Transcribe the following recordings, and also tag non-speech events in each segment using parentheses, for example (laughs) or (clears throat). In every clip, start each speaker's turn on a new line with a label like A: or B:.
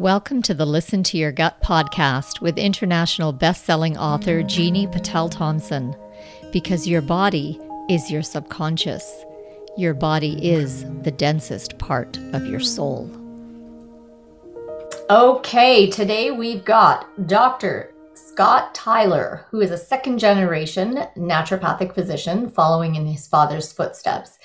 A: Welcome to the Listen to Your Gut podcast with international best-selling author Jini Patel Thomson. Because your body is your subconscious. Your body is the densest part of your soul. Okay, today we've got Dr. Scott Tyler, who is a second generation naturopathic physician following in his father's footsteps.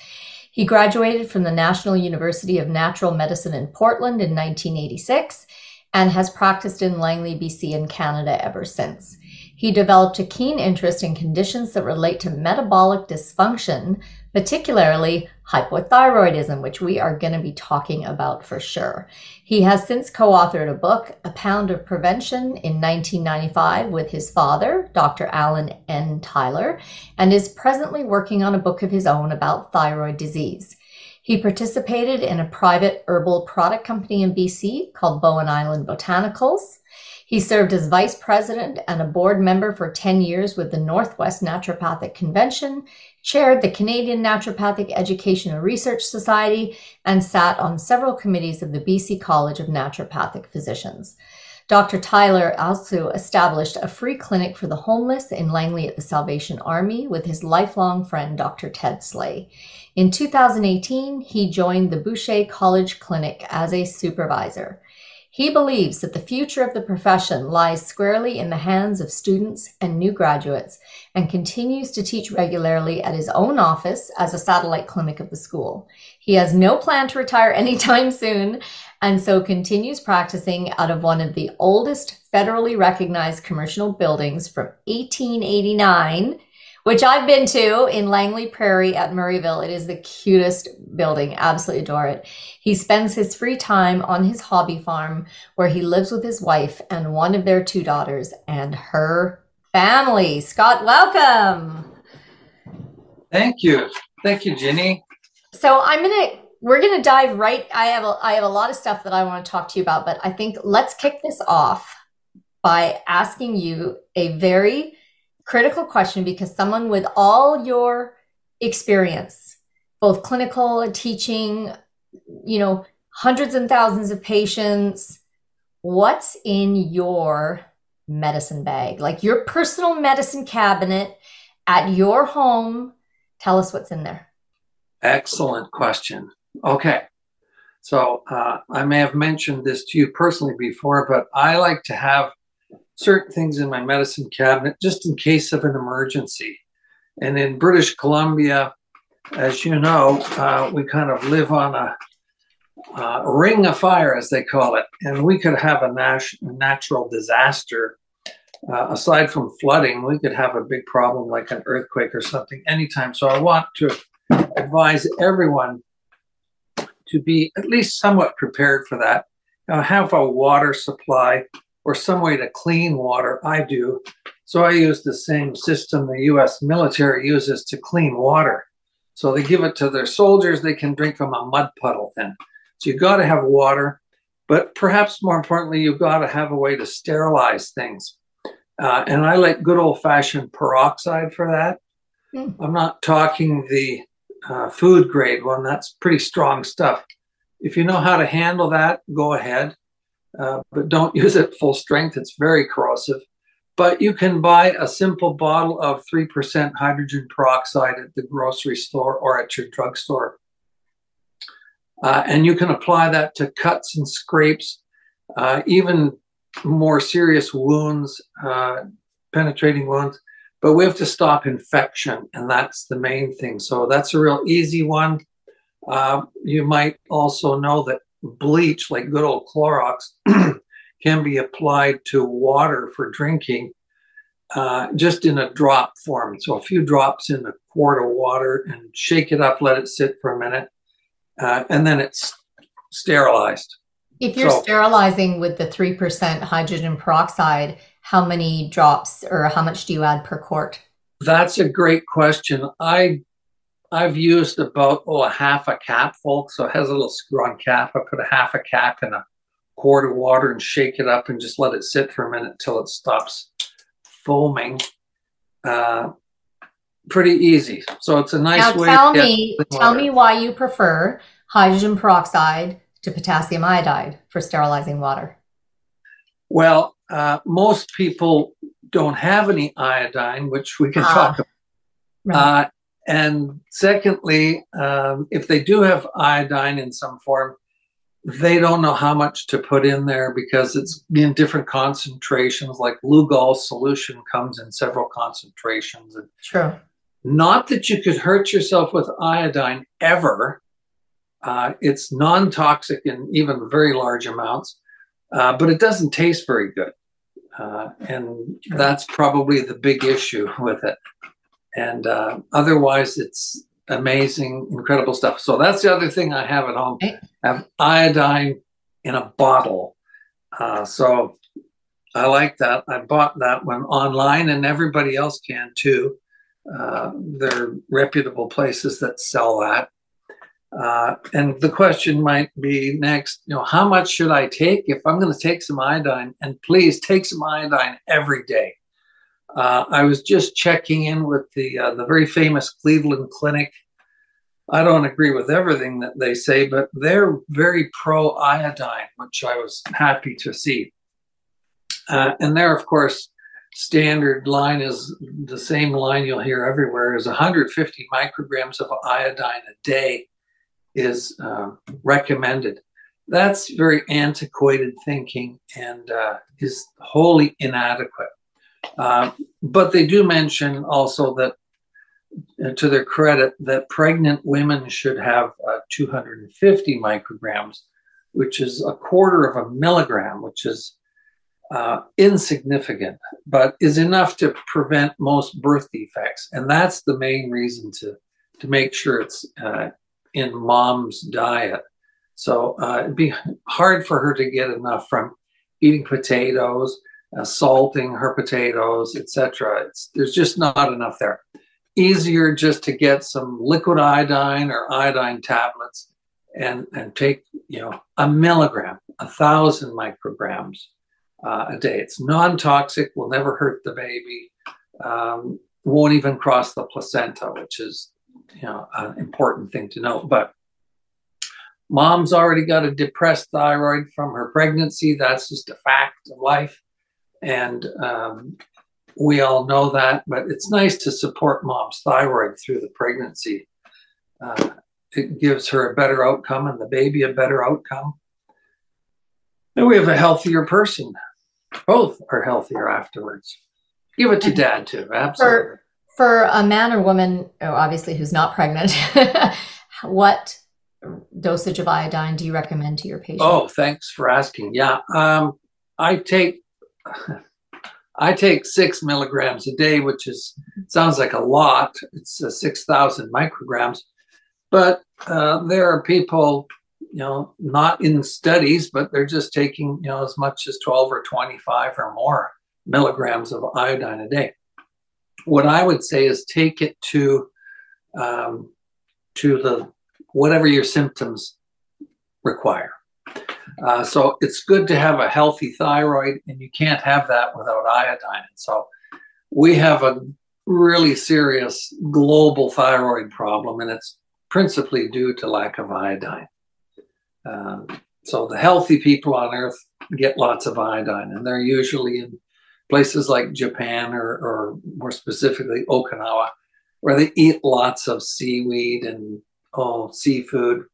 A: He graduated from the National University of Natural Medicine in Portland in 1986 and has practiced in Langley, BC, in Canada ever since. He developed a keen interest in conditions that relate to metabolic dysfunction, particularly hypothyroidism, which we are going to be talking about for sure. He has since co authored a book, A Pound of Prevention, in 1995 with his father, Dr. Alan N. Tyler, and is presently working on a book of his own about thyroid disease. He participated in a private herbal product company in BC called Bowen Island Botanicals. He served as vice president and a board member for 10 years with the Northwest Naturopathic Convention, chaired the Canadian Naturopathic Education and Research Society, and sat on several committees of the BC College of Naturopathic Physicians. Dr. Tyler also established a free clinic for the homeless in Langley at the Salvation Army with his lifelong friend, Dr. Ted Slay. In 2018, he joined the Boucher College Clinic as a supervisor. He believes that the future of the profession lies squarely in the hands of students and new graduates and continues to teach regularly at his own office as a satellite clinic of the school. He has no plan to retire (laughs) anytime soon and so continues practicing out of one of the oldest federally recognized commercial buildings from 1889 which I've been to in Langley Prairie at Murrayville. It is the cutest building. Absolutely adore it. He spends his free time on his hobby farm where he lives with his wife and one of their two daughters and her family. Scott, welcome.
B: Thank you. Thank you, Jenny.
A: So I'm going to we're going to dive right I have a, I have a lot of stuff that I want to talk to you about, but I think let's kick this off by asking you a very critical question because someone with all your experience, both clinical and teaching, you know, hundreds and thousands of patients, what's in your medicine bag? Like your personal medicine cabinet at your home. Tell us what's in there.
B: Excellent question. Okay. So uh, I may have mentioned this to you personally before, but I like to have certain things in my medicine cabinet just in case of an emergency. And in British Columbia, as you know, uh, we kind of live on a, uh, ring of fire, as they call it, and we could have a, nat- natural disaster. Uh, aside from flooding, we could have a big problem like an earthquake or something anytime. So I want to advise everyone to be at least somewhat prepared for that. have a water supply or some way to clean water. I do. So I use the same system the US military uses to clean water. So they give it to their soldiers, they can drink from a mud puddle then. So you've got to have water, but perhaps more importantly, you've got to have a way to sterilize things. Uh, and I like good old fashioned peroxide for that. Mm. I'm not talking the uh, food grade one, that's pretty strong stuff. If you know how to handle that, go ahead. Uh, but don't (laughs) use it full strength. It's very corrosive. But you can buy a simple bottle of 3% hydrogen peroxide at the grocery store or at your drugstore. Uh, and you can apply that to cuts and scrapes, uh, even more serious wounds, uh, penetrating wounds. But we have to stop infection, and that's the main thing. So that's a real easy one. Uh, you might also know that bleach, like good old Clorox, (clears throat) can be applied to water for drinking uh, just in a drop form. So a few drops in a quart of water and shake it up, let it sit for a minute, uh, and then it's sterilized.
A: If you're so, sterilizing with the 3% hydrogen peroxide, how many drops or how much do you add per quart?
B: That's a great question. I I've used about oh a half a capful, so it has a little screw on cap. I put a half a cap in a quart of water and shake it up and just let it sit for a minute until it stops foaming. Uh, pretty easy. So it's a nice
A: now
B: way.
A: Tell me, tell me why you prefer hydrogen peroxide to potassium iodide for sterilizing water.
B: Well, uh, most people don't have any iodine, which we can
A: Ah,
B: talk about.
A: right.
B: Uh, and secondly, um, if they do have iodine in some form, they don't know how much to put in there because it's in different concentrations. Like Lugol solution comes in several concentrations, and
A: True.
B: not that you could hurt yourself with iodine ever. Uh, it's non-toxic in even very large amounts, uh, but it doesn't taste very good, uh, and
A: Sure.
B: that's probably the big issue (laughs) with it. And uh, otherwise, it's amazing, incredible stuff. So that's the other thing I have at home. I have iodine in a bottle. Uh, so I like that. I bought that one online, and everybody else can too. Uh, there are reputable places that sell that. Uh, and the question might be next, you know, how much should I take if I'm going to take some iodine? And please take some iodine every day. Uh, I was just checking in with the uh, the very famous Cleveland Clinic. I don't agree with everything that they say, but they're very pro iodine, which I was happy to see. Uh, and there, of course, standard line is the same line you'll hear everywhere is 150 micrograms of iodine a day is uh, recommended. That's very antiquated thinking and uh, is wholly inadequate. Uh, but they do mention also that, uh, to their credit, that pregnant women should have uh, 250 micrograms, which is a quarter of a milligram, which is uh, insignificant, but is enough to prevent most birth defects. And that's the main reason to, to make sure it's uh, in mom's diet. So it'd be hard for her to get enough from eating potatoes, uh, salting her potatoes, etc. There's just not enough there. Easier just to get some liquid iodine or iodine tablets and, and take, you know, a milligram, a thousand micrograms uh, a day. It's non-toxic, will never hurt the baby, um, won't even cross the placenta, which is, you know, an important thing to know. But mom's already got a depressed thyroid from her pregnancy. That's just a fact of life. And um, we all know that, but it's nice to support mom's thyroid through the pregnancy. Uh, it gives her a better outcome and the baby a better outcome. And we have a healthier person. Both are healthier afterwards. Give it to dad too. Absolutely.
A: For for a man or woman, oh, obviously who's not pregnant, (laughs) what dosage of iodine do you recommend to your patient?
B: Oh, thanks for asking. Yeah, um, I take (laughs) I take six milligrams a day, which is sounds like a lot. It's uh, six thousand micrograms, but uh, there are people, you know, not in studies, but they're just taking you know as much as twelve or twenty five or more milligrams of iodine a day. What I would say is take it to um, to the whatever your symptoms require. Uh, so it's good to have a healthy thyroid, and you can't have that without iodine. So we have a really serious global thyroid problem, and it's principally due to lack of iodine. Um, so the healthy people on Earth get lots of iodine, and they're usually in places like Japan or, or more specifically Okinawa, where they eat lots of seaweed and oh, seafood.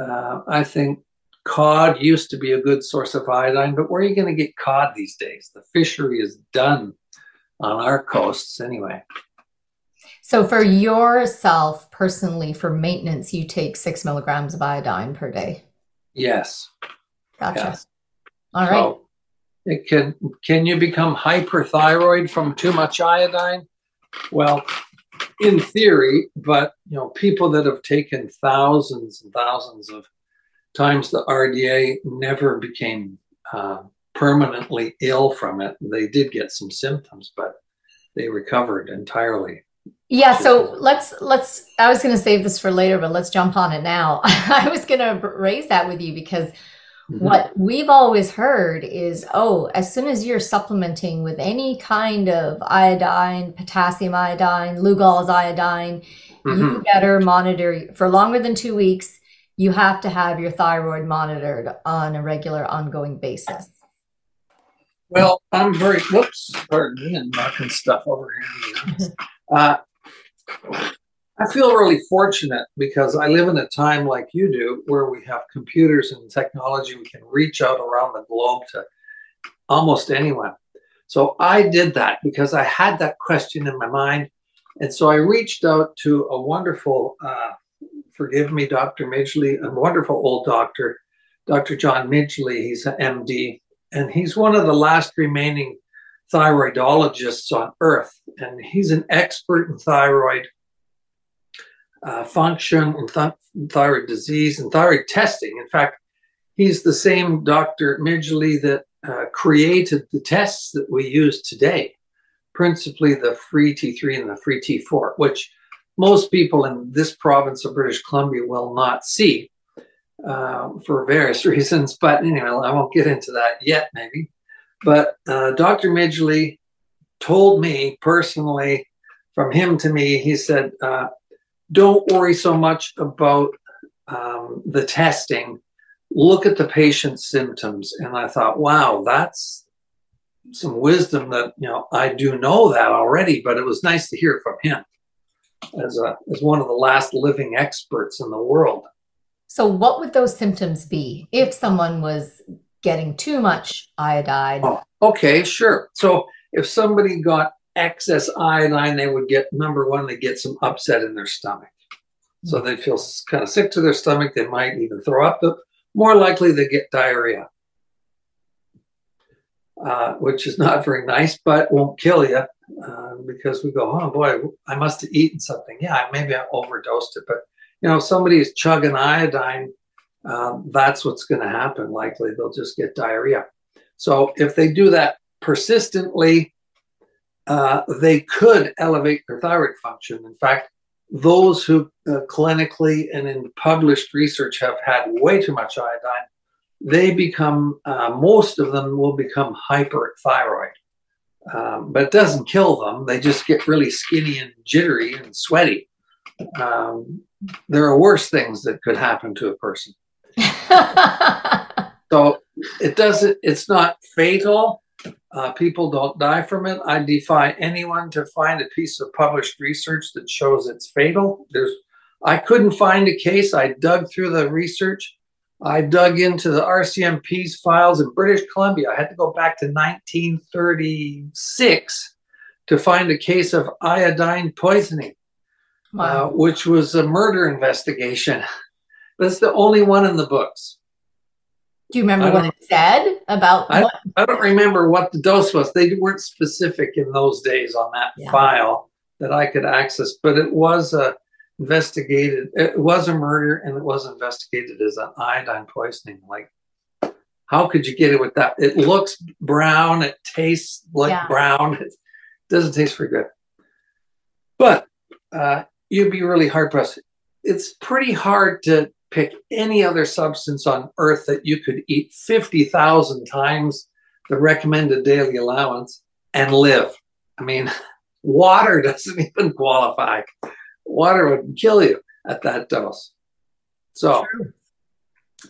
B: Uh, I think cod used to be a good source of iodine, but where are you going to get cod these days? The fishery is done on our coasts anyway.
A: So for yourself personally, for maintenance, you take six milligrams of iodine per day.
B: Yes.
A: Gotcha.
B: yes.
A: All right.
B: So it can can you become hyperthyroid from too much iodine? Well, in theory, but you know, people that have taken thousands and thousands of times the RDA never became uh, permanently ill from it. They did get some symptoms, but they recovered entirely.
A: Yeah, so let's let's I was going to save this for later, but let's jump on it now. (laughs) I was going to raise that with you because
B: Mm-hmm.
A: what we've always heard is oh, as soon as you're supplementing with any kind of iodine, potassium iodine, Lugol's iodine,
B: Mhm.
A: you better monitor for longer than 2 weeks. You have to have your thyroid monitored on a regular ongoing basis.
B: Well, I'm very, whoops, and knocking stuff over here. Uh, I feel really fortunate because I live in a time like you do where we have computers and technology. We can reach out around the globe to almost anyone. So I did that because I had that question in my mind. And so I reached out to a wonderful, uh, forgive me, Dr. Midgley, a wonderful old doctor, Dr. John Midgley. He's an MD, and he's one of the last remaining thyroidologists on earth. And he's an expert in thyroid uh, function and th- thyroid disease and thyroid testing. In fact, he's the same Dr. Midgley that uh, created the tests that we use today, principally the free T3 and the free T4, which most people in this province of British Columbia will not see uh, for various (laughs) reasons. But anyway, I won't get into that yet, maybe. But uh, Dr. Midgley told me personally, from him to me, he said, uh, don't worry so much about um, the testing. Look at the patient's symptoms. And I thought, wow, that's some wisdom that, you know, I do know that already, but it was nice to hear from him as, a, as one of the last living experts in the world.
A: So, what would those symptoms be if someone was getting too much iodide?
B: Oh, okay, sure. So, if somebody got excess iodine, they would get number one, they get some upset in their stomach. So hmm. they feel kind of sick to their stomach. They might even throw up. But more likely, they get diarrhea, uh, which is not very nice, but won't kill you uh, because we go, oh boy, I must have eaten something. Yeah, maybe I overdosed it. But you know, if somebody is chugging iodine, um, that's what's going to happen. Likely, they'll just get diarrhea. So if they do that persistently, uh, they could elevate their thyroid function. In fact, those who uh, clinically and in published research have had way too much iodine, they become, uh, most of them will become hyperthyroid. Um, but it doesn't kill them. They just get really skinny and jittery and sweaty. Um, there are worse things that could happen to a person. (laughs) so it doesn't, it's not fatal, uh, people don't die from it. I defy anyone to find a piece of published research that shows it's fatal. There's, I couldn't find a case. I dug through the research. I dug into the RCMP's files in British Columbia. I had to go back to 1936 to find a case of iodine poisoning, wow. uh, which was a murder investigation. That's the only one in the books.
A: Do you remember what it said about?
B: I, what? I don't remember what the dose was. They weren't specific in those days on that yeah. file that I could access, but it was a investigated. It was a murder, and it was investigated as an iodine poisoning. Like, how could you get it with that? It looks brown. It tastes like yeah. brown. It doesn't taste very good. But uh, you'd be really hard pressed. It's pretty hard to pick any other substance on earth that you could eat 50,000 times the recommended daily allowance and live. I mean, (laughs) water doesn't even qualify. Water would kill you at that dose. So,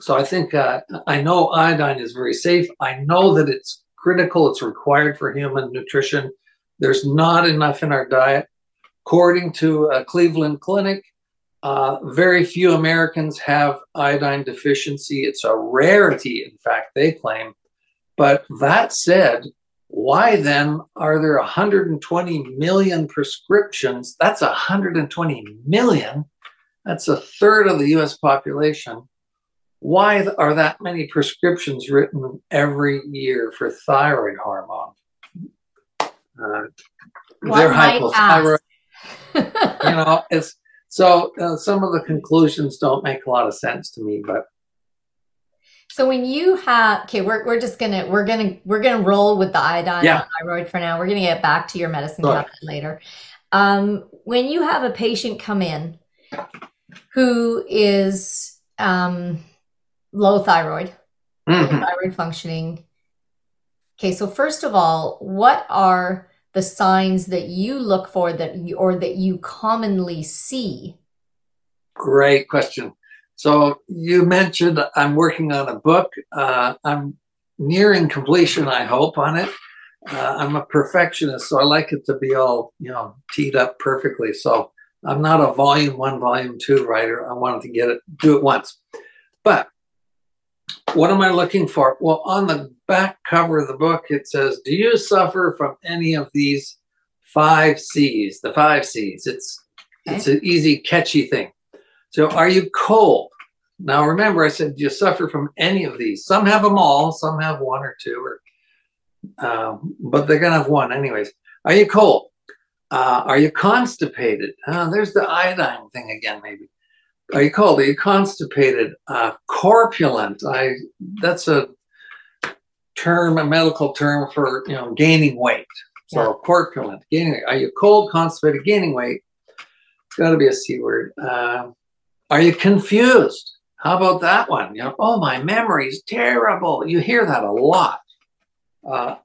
B: so I think uh, I know iodine is very safe. I know that it's critical. It's required for human nutrition. There's not enough in our diet. According to a Cleveland Clinic, uh, very few Americans have iodine deficiency. It's a rarity, in fact, they claim. But that said, why then are there 120 million prescriptions? That's 120 million. That's a third of the US population. Why are that many prescriptions written every year for thyroid hormone? Uh, they're hypothyroid. you know, it's so uh, some of the conclusions don't make a lot of sense to me, but.
A: So when you have okay, we're, we're just gonna we're gonna we're gonna roll with the iodine yeah. thyroid for now. We're gonna get back to your medicine cabinet later. Um, when you have a patient come in who is um, low thyroid, mm-hmm. low thyroid functioning. Okay, so first of all, what are the signs that you look for that you, or that you commonly see?
B: Great question. So you mentioned I'm working on a book. Uh, I'm nearing completion, I hope, on it. Uh, I'm a perfectionist, so I like it to be all, you know, teed up perfectly. So I'm not a volume one, volume two writer. I wanted to get it, do it once. But what am I looking for? Well, on the back cover of the book, it says, Do you suffer from any of these five C's? The five C's. It's okay. it's an easy, catchy thing. So are you cold? Now remember, I said do you suffer from any of these. Some have them all, some have one or two, or um, but they're gonna have one anyways. Are you cold? Uh, are you constipated? Uh, there's the iodine thing again, maybe. Are you cold? Are you constipated? Uh, corpulent. I that's a term, a medical term for you know gaining weight. So yeah. corpulent, gaining weight. Are you cold, constipated, gaining weight? It's got to be a c word. Uh, are you confused? How about that one? You know, oh, my memory's terrible. You hear that a lot. Uh,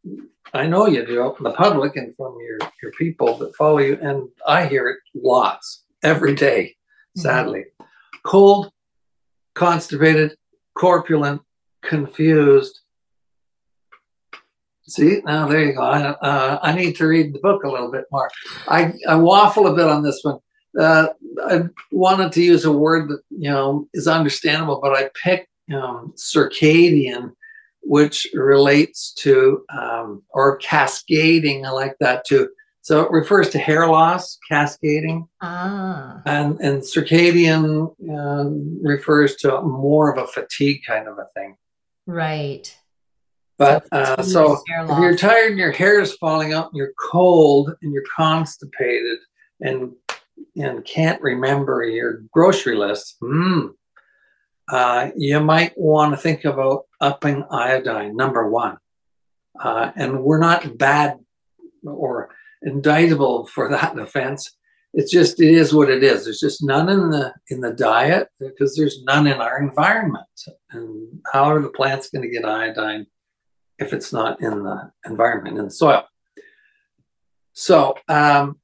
B: I know you do, from the public and from your, your people that follow you, and I hear it lots every day, mm-hmm. sadly. Mm-hmm. Cold, constipated, corpulent, confused. See, now there you go. I, uh, I need to read the book a little bit more. I, I waffle a bit on this one. Uh, I wanted to use a word that you know is understandable, but I picked um, circadian which relates to um, or cascading. I like that too. So it refers to hair loss, cascading, ah. and and circadian uh, refers to more of a fatigue kind of a thing.
A: Right.
B: But uh, so if you're tired and your hair is falling out and you're cold and you're constipated and and can't remember your grocery list, mm, uh, you might want to think about upping iodine, number one. Uh, and we're not bad or indictable for (laughs) that offense. It's just it is what it is. There's just none in the in the diet because there's none in our environment. And how are the plants going to get iodine if it's not in the environment in the soil? So um,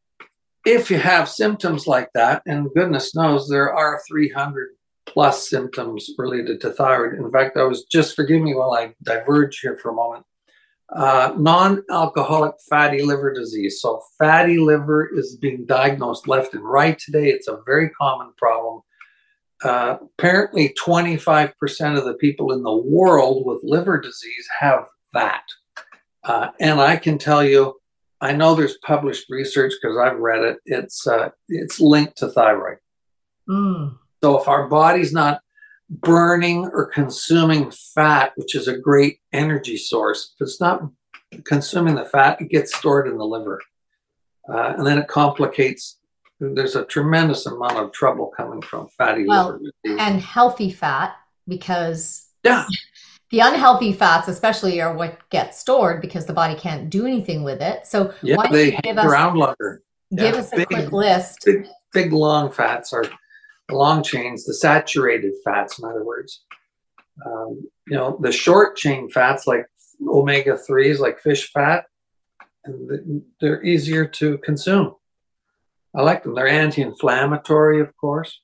B: if you have symptoms like that, and goodness knows there are 300 plus symptoms related to thyroid. In fact, I was just forgive me while I diverge here for a moment. Uh, non-alcoholic fatty liver disease. So fatty liver is being diagnosed left and right today. It's a very common problem. Uh, apparently, 25% of the people in the world with liver disease have that. Uh, and I can tell you, I know there's published research because I've read it. It's uh, it's linked to thyroid. Mm. So if our body's not burning or consuming fat, which is a great energy source, if it's not consuming the fat, it gets stored in the liver. Uh, and then it complicates. There's a tremendous amount of trouble coming from fatty well,
A: liver. And healthy fat, because yeah. The unhealthy fats, especially, are what get stored because the body can't do anything with it. So
B: yeah, why they hang around longer.
A: Give yeah, us a big, quick list.
B: Big, big long fats are long chains, the saturated fats, in other words. Um, you know, the short chain fats like omega 3s, like fish fat, and they're easier to consume. I like them. They're anti inflammatory, of course.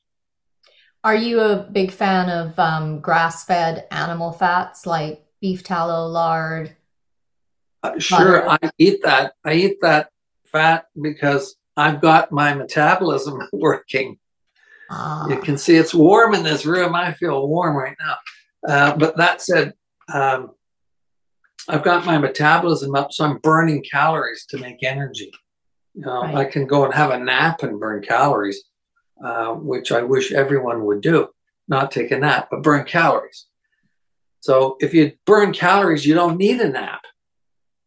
A: Are you a big fan of um, grass fed animal fats like beef tallow, lard?
B: Uh, sure, I eat that. I eat that fat because I've got my metabolism (laughs) working. Ah. You can see it's warm in this room. I feel warm right now. Uh, but that said, um, I've got my metabolism up, so I'm burning calories to make energy. You know, right. I can go and have a nap and burn calories, uh, which I wish everyone would do. Not take a nap, but burn calories. So if you burn calories, you don't need a nap,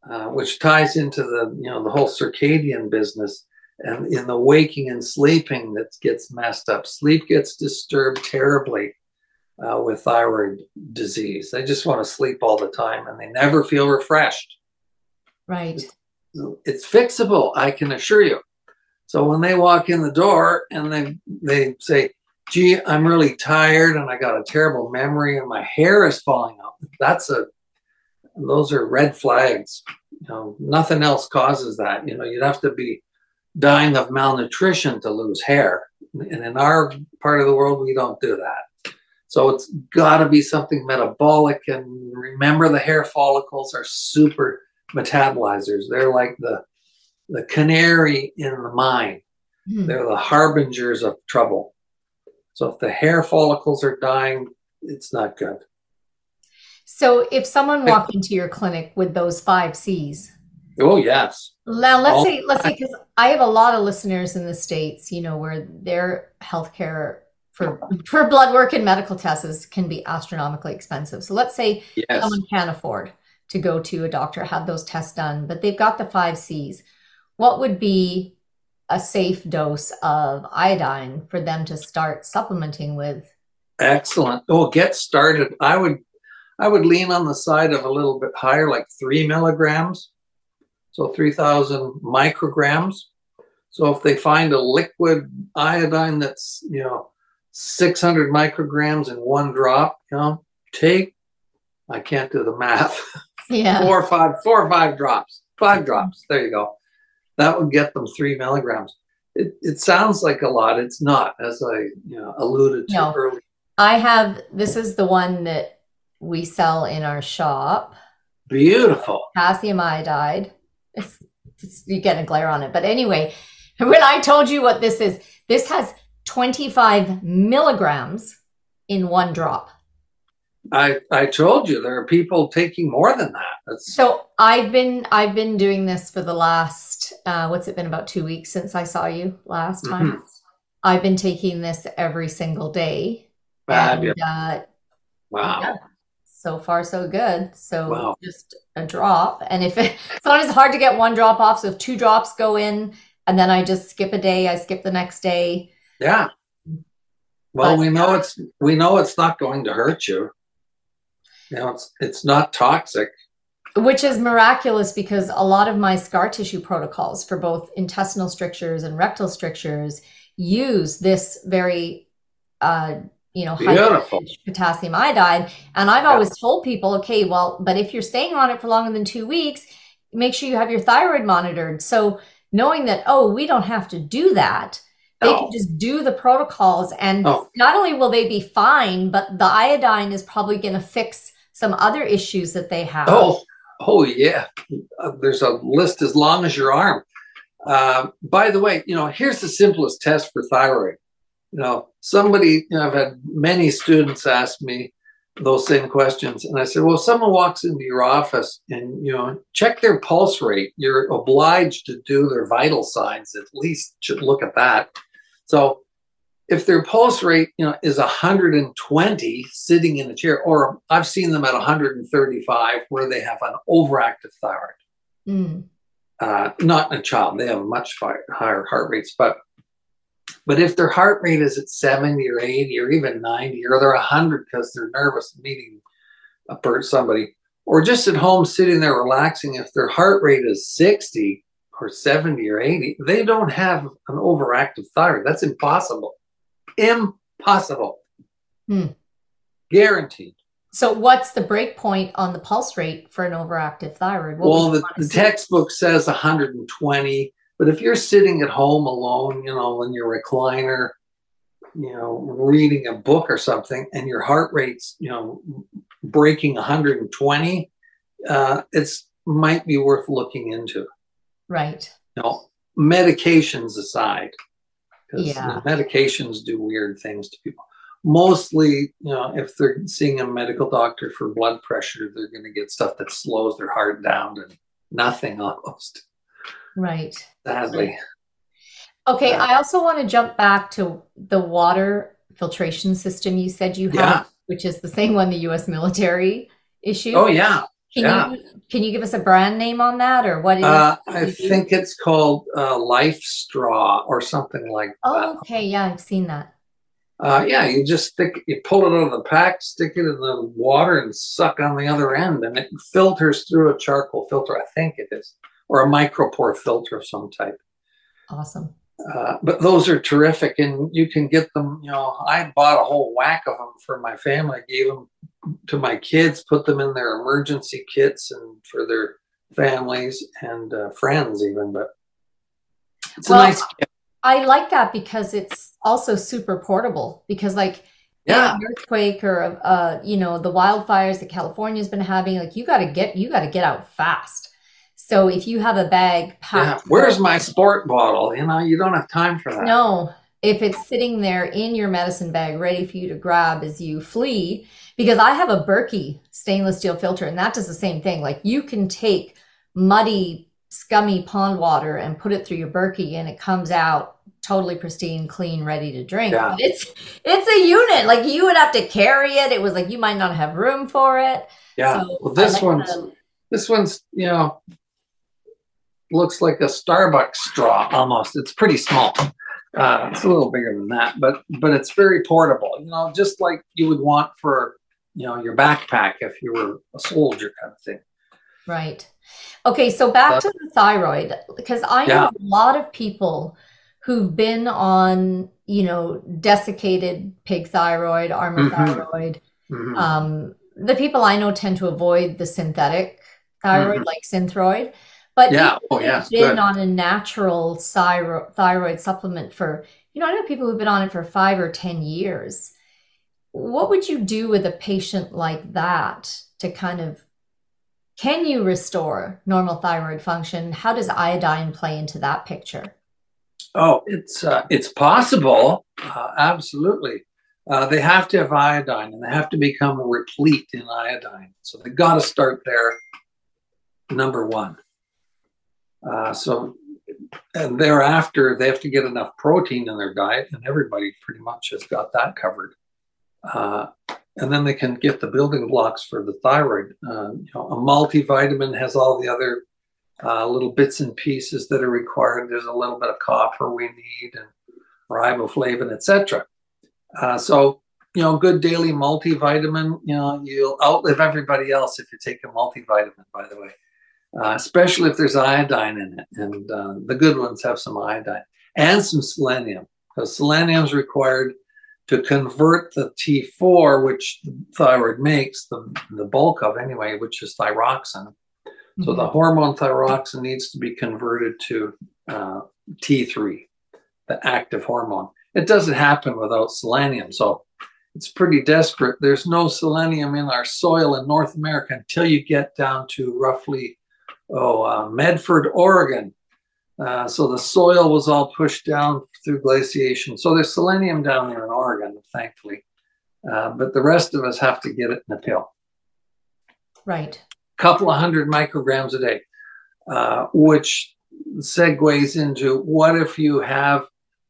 B: uh, which ties into the you know the whole circadian business and in the waking and sleeping that gets messed up. Sleep gets disturbed terribly uh, with thyroid disease. They just want to sleep all the time and they never feel refreshed.
A: Right.
B: It's, it's fixable, I can assure you. So when they walk in the door and they they say, "Gee, I'm really tired and I got a terrible memory and my hair is falling out," that's a those are red flags. You know, nothing else causes that. You know, you'd have to be dying of malnutrition to lose hair. And in our part of the world, we don't do that. So it's got to be something metabolic. And remember, the hair follicles are super metabolizers. They're like the the canary in the mine. Mm. They're the harbingers of trouble. So if the hair follicles are dying, it's not good.
A: So if someone walked into your clinic with those five C's,
B: oh yes.
A: Now let's All say let's say because I have a lot of listeners in the states, you know, where their healthcare for for blood work and medical tests can be astronomically expensive. So let's say yes. someone can't afford to go to a doctor, have those tests done, but they've got the five C's. What would be a safe dose of iodine for them to start supplementing with?
B: Excellent. Oh, get started. I would I would lean on the side of a little bit higher, like three milligrams. So 3000 micrograms. So if they find a liquid iodine that's, you know, 600 micrograms in one drop, you know, take, I can't do the math. (laughs)
A: Yeah.
B: four or five, four or five drops, five drops. There you go. That would get them three milligrams. It, it sounds like a lot. It's not, as I you know, alluded to no. earlier.
A: I have, this is the one that we sell in our shop.
B: Beautiful.
A: Potassium iodide. It's, it's, you get a glare on it. But anyway, when I told you what this is, this has 25 milligrams in one drop.
B: I I told you there are people taking more than that.
A: That's... So I've been I've been doing this for the last uh, what's it been about two weeks since I saw you last time. Mm-hmm. I've been taking this every single day.
B: And, uh, wow.
A: Yeah, so far so good. So wow. just a drop, and if it, (laughs) it's not as hard to get one drop off, so if two drops go in, and then I just skip a day, I skip the next day.
B: Yeah. Well, but, we know it's we know it's not going to hurt you. You know, it's it's not toxic.
A: Which is miraculous because a lot of my scar tissue protocols for both intestinal strictures and rectal strictures use this very uh, you know, high potassium iodide. And I've always told people, okay, well, but if you're staying on it for longer than two weeks, make sure you have your thyroid monitored. So knowing that, oh, we don't have to do that, they can just do the protocols. And oh. not only will they be fine, but the iodine is probably going to fix some other issues that they have.
B: Oh, oh yeah. Uh, there's a list as long as your arm. Uh, by the way, you know, here's the simplest test for thyroid. You know, somebody, you know, I've had many students ask me those same questions. And I said, well, someone walks into your office and, you know, check their pulse rate, you're obliged to do their vital signs, at least should look at that. So if their pulse rate you know is 120 sitting in a chair or i've seen them at 135 where they have an overactive thyroid. Mm. uh, not in a child they have much higher heart rates but but if their heart rate is at 70 or 80 or even 90 or they're 100 because they're nervous meeting a person somebody or just at home sitting there relaxing if their heart rate is 60 or 70 or 80 they don't have an overactive thyroid. That's impossible Impossible. Hmm. Guaranteed.
A: So, what's the break point on the pulse rate for an overactive thyroid?
B: What well, the, the textbook says 120, but if you're sitting at home alone, you know, in your recliner, you know, reading a book or something, and your heart rate's, you know, breaking 120, uh, it's might be worth looking into.
A: Right.
B: You know, medications aside, because yeah. medications do weird things to people. Mostly, you know, if they're seeing a medical doctor for blood pressure, they're going to get stuff that slows their heart down to nothing almost.
A: Right.
B: Sadly.
A: Okay, uh, I also want to jump back to the water filtration system you said you have, yeah. which is the same one the U.S. military issued.
B: Oh yeah,
A: can
B: yeah.
A: you can you give us a brand name on that or what?
B: Uh, I think it's called uh, LifeStraw or something like
A: oh,
B: that.
A: okay, yeah, I've seen that.
B: Uh, yeah, you just stick, you pull it out of the pack, stick it in the water, and suck on the other end, and it filters through a charcoal filter. I think it is, or a micropore filter of some type.
A: Awesome.
B: Uh, but those are terrific, and you can get them. You know, I bought a whole whack of them for my family. I gave them to my kids, put them in their emergency kits and for their families and uh, friends, even. But
A: it's well, a nice. Gift. I like that because it's also super portable. Because, like, yeah. an earthquake or uh, you know the wildfires that California's been having, like you got to get you got to get out fast. So if you have a bag packed,
B: yeah. where's my sport bottle? You know, you don't have time for that.
A: No, if it's sitting there in your medicine bag ready for you to grab as you flee, because I have a Berkey stainless steel filter and that does the same thing. Like you can take muddy, scummy pond water and put it through your Berkey and it comes out totally pristine, clean, ready to drink. Yeah. It's it's a unit. Like you would have to carry it. It was like you might not have room for it.
B: Yeah. So well, this like one's the, this one's you know looks like a Starbucks straw almost. It's pretty small. Uh, it's a little bigger than that, but but it's very portable. You know, just like you would want for you know your backpack if you were a soldier kind of thing.
A: Right. Okay, so back to the thyroid because I know a lot of people who've been on you know desiccated pig thyroid, Armour mm-hmm. thyroid. Mm-hmm. Um, the people I know tend to avoid the synthetic thyroid, mm-hmm. like Synthroid. But yeah, oh, yeah, been good. on a natural thyro- thyroid supplement for, you know, I know people who've been on it for five or 10 years. What would you do with a patient like that to kind of, can you restore normal thyroid function? How does iodine play into that picture?
B: Oh, it's uh, it's possible, uh, absolutely. Uh, they have to have iodine, and they have to become replete in iodine. So they got to start there. Number one. Uh, so, and thereafter, they have to get enough protein in their diet, and everybody pretty much has got that covered. Uh, and then they can get the building blocks for the thyroid. Uh, you know, a multivitamin has all the other uh, little bits and pieces that are required. There's a little bit of copper we need, and riboflavin, etc. Uh, so, you know, good daily multivitamin. You know, you'll outlive everybody else if you take a multivitamin. By the way uh, especially if there's iodine in it. And uh, the good ones have some iodine and some selenium, because selenium is required to convert the T4, which the thyroid makes, the, the bulk of anyway, which is thyroxin. Mm-hmm. So the mm-hmm. hormone thyroxin needs to be converted to uh, T3, the active hormone. It doesn't happen without selenium. So it's pretty desperate. There's no selenium in our soil in North America until you get down to roughly oh, uh, Medford, Oregon. Uh, so the soil was all pushed down through glaciation. So there's selenium down there in Oregon, thankfully. Uh, but the rest of us have to get it in a pill.
A: Right.
B: A couple of hundred micrograms a day, uh, which segues into what if you have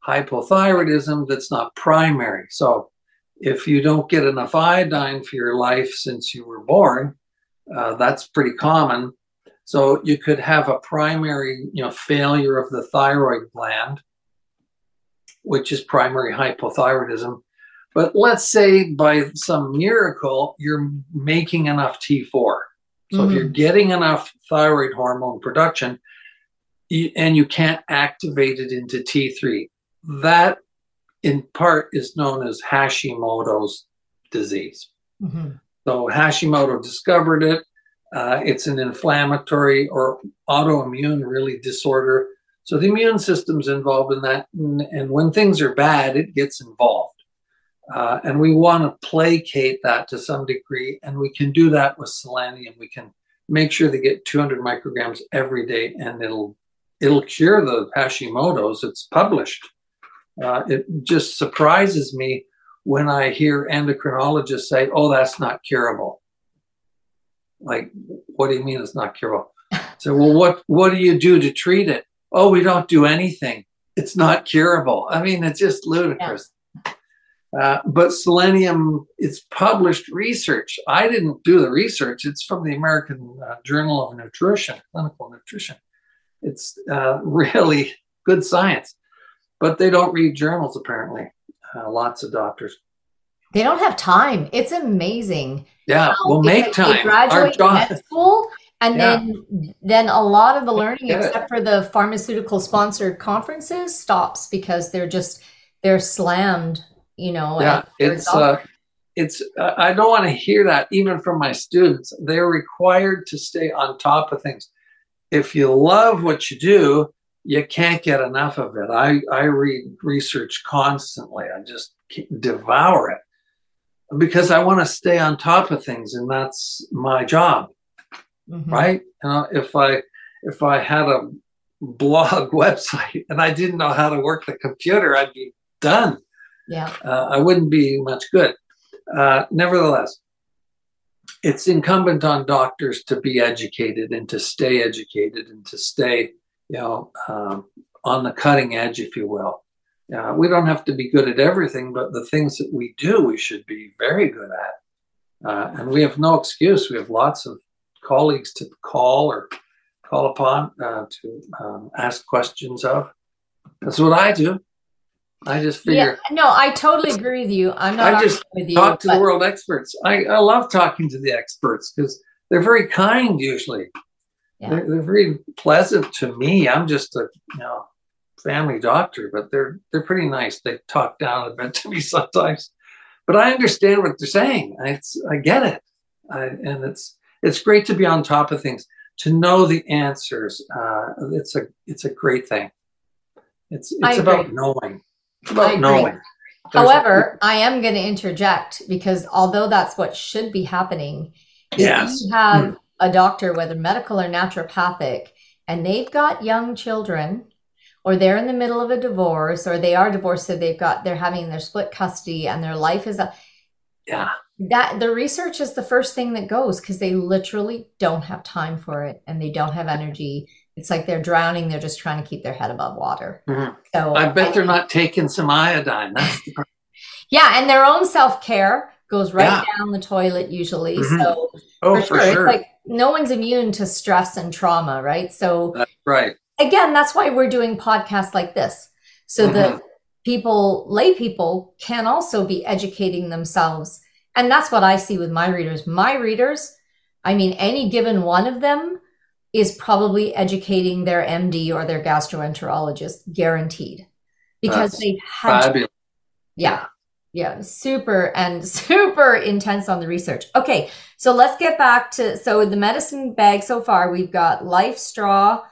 B: hypothyroidism that's not primary? So if you don't get enough iodine for your life since you were born, uh, that's pretty common. So you could have a primary, you know, failure of the thyroid gland, which is primary hypothyroidism. But let's say by some miracle you're making enough T4. So mm-hmm. if you're mm-hmm. getting enough thyroid hormone production and you can't activate it into T3, that in part is known as Hashimoto's disease. Mm-hmm. So Hashimoto discovered it uh, it's an inflammatory or autoimmune really disorder. So the immune system's involved in that. And, and when things are bad, it gets involved. Uh, and we want to placate that to some degree. And we can do that with selenium. We can make sure they get 200 micrograms every day and it'll it'll cure the Hashimoto's. It's published. Uh, it just surprises me when I hear endocrinologists say, oh, that's not curable like, what do you mean it's not curable? So, well, what what do you do to treat it? Oh, we don't do anything. It's not curable. I mean, it's just ludicrous. Yeah. Uh, but selenium, it's published research. I didn't do the research. It's from the American uh, Journal of Nutrition, Clinical Nutrition. It's uh, (laughs) really good science, but they don't read journals apparently. Uh, lots of doctors.
A: They don't have time. It's amazing.
B: Yeah, we'll make like time. They
A: graduate med school, and yeah. then then a lot of the learning, except for the pharmaceutical sponsored conferences, stops because they're just they're slammed. You know.
B: Yeah, it's uh, it's. Uh, I don't want to hear that even from my students. They're required to stay on top of things. If you love what you do, you can't get enough of it. I I read research constantly. I just devour it because I want to stay on top of things, and that's my job,
A: Mhm.
B: right? You know, if I if I had a blog (laughs) website and I didn't know how to work the computer, I'd be done.
A: Yeah.
B: Uh, I wouldn't be much good. Uh, nevertheless, it's incumbent on doctors to be educated and to stay educated and to stay, you know, um, on the cutting edge, if you will. Uh, we don't have to be good at everything, but the things that we do, we should be very good at. Uh, and we have no excuse. We have lots of colleagues to call or call upon uh, to um, ask questions of. That's what I do. I just
A: Yeah.
B: figure
A: No, I totally agree with you. I'm not
B: I just
A: you.
B: talk to
A: but-
B: the world experts. I, I love talking to the experts because they're very kind usually.
A: Yeah.
B: They're, they're very pleasant to me. I'm just a you know family doctor, but they're they're pretty nice. They talk down (laughs) a bit to me sometimes, but I understand what they're saying. I, it's, I get it, I, and it's it's great to be on top of things, to know the answers. Uh, it's a it's a great thing. It's it's about knowing. It's about knowing. There's-
A: However, I am going to interject because although that's what should be happening, if
B: Yes.
A: you have a doctor, whether medical or naturopathic, and they've got young children, or they're in the middle of a divorce, or they are divorced, so they've got they're having their split custody, and their life is a,
B: yeah.
A: that the research is the first thing that goes because they literally don't have time for it and they don't have energy. It's like they're drowning. They're just trying to keep their head above water.
B: Mhm.
A: So
B: I bet they're not taking some iodine. That's the
A: Yeah, and their own self care goes right
B: Yeah.
A: down the toilet usually.
B: Mhm.
A: So
B: oh,
A: for, sure, it's like no one's immune to stress and trauma, right? So
B: That's right.
A: Again, that's why we're doing podcasts like this, so
B: Mhm.
A: that people, lay people, can also be educating themselves. And that's what I see with my readers. My readers, I mean, any given one of them is probably educating their MD or their gastroenterologist, guaranteed, because
B: That's
A: they've had
B: Fabulous.
A: yeah. Yeah, super and (laughs) super intense on the research. Okay, so let's get back to so the medicine bag so far we've got LifeStraw,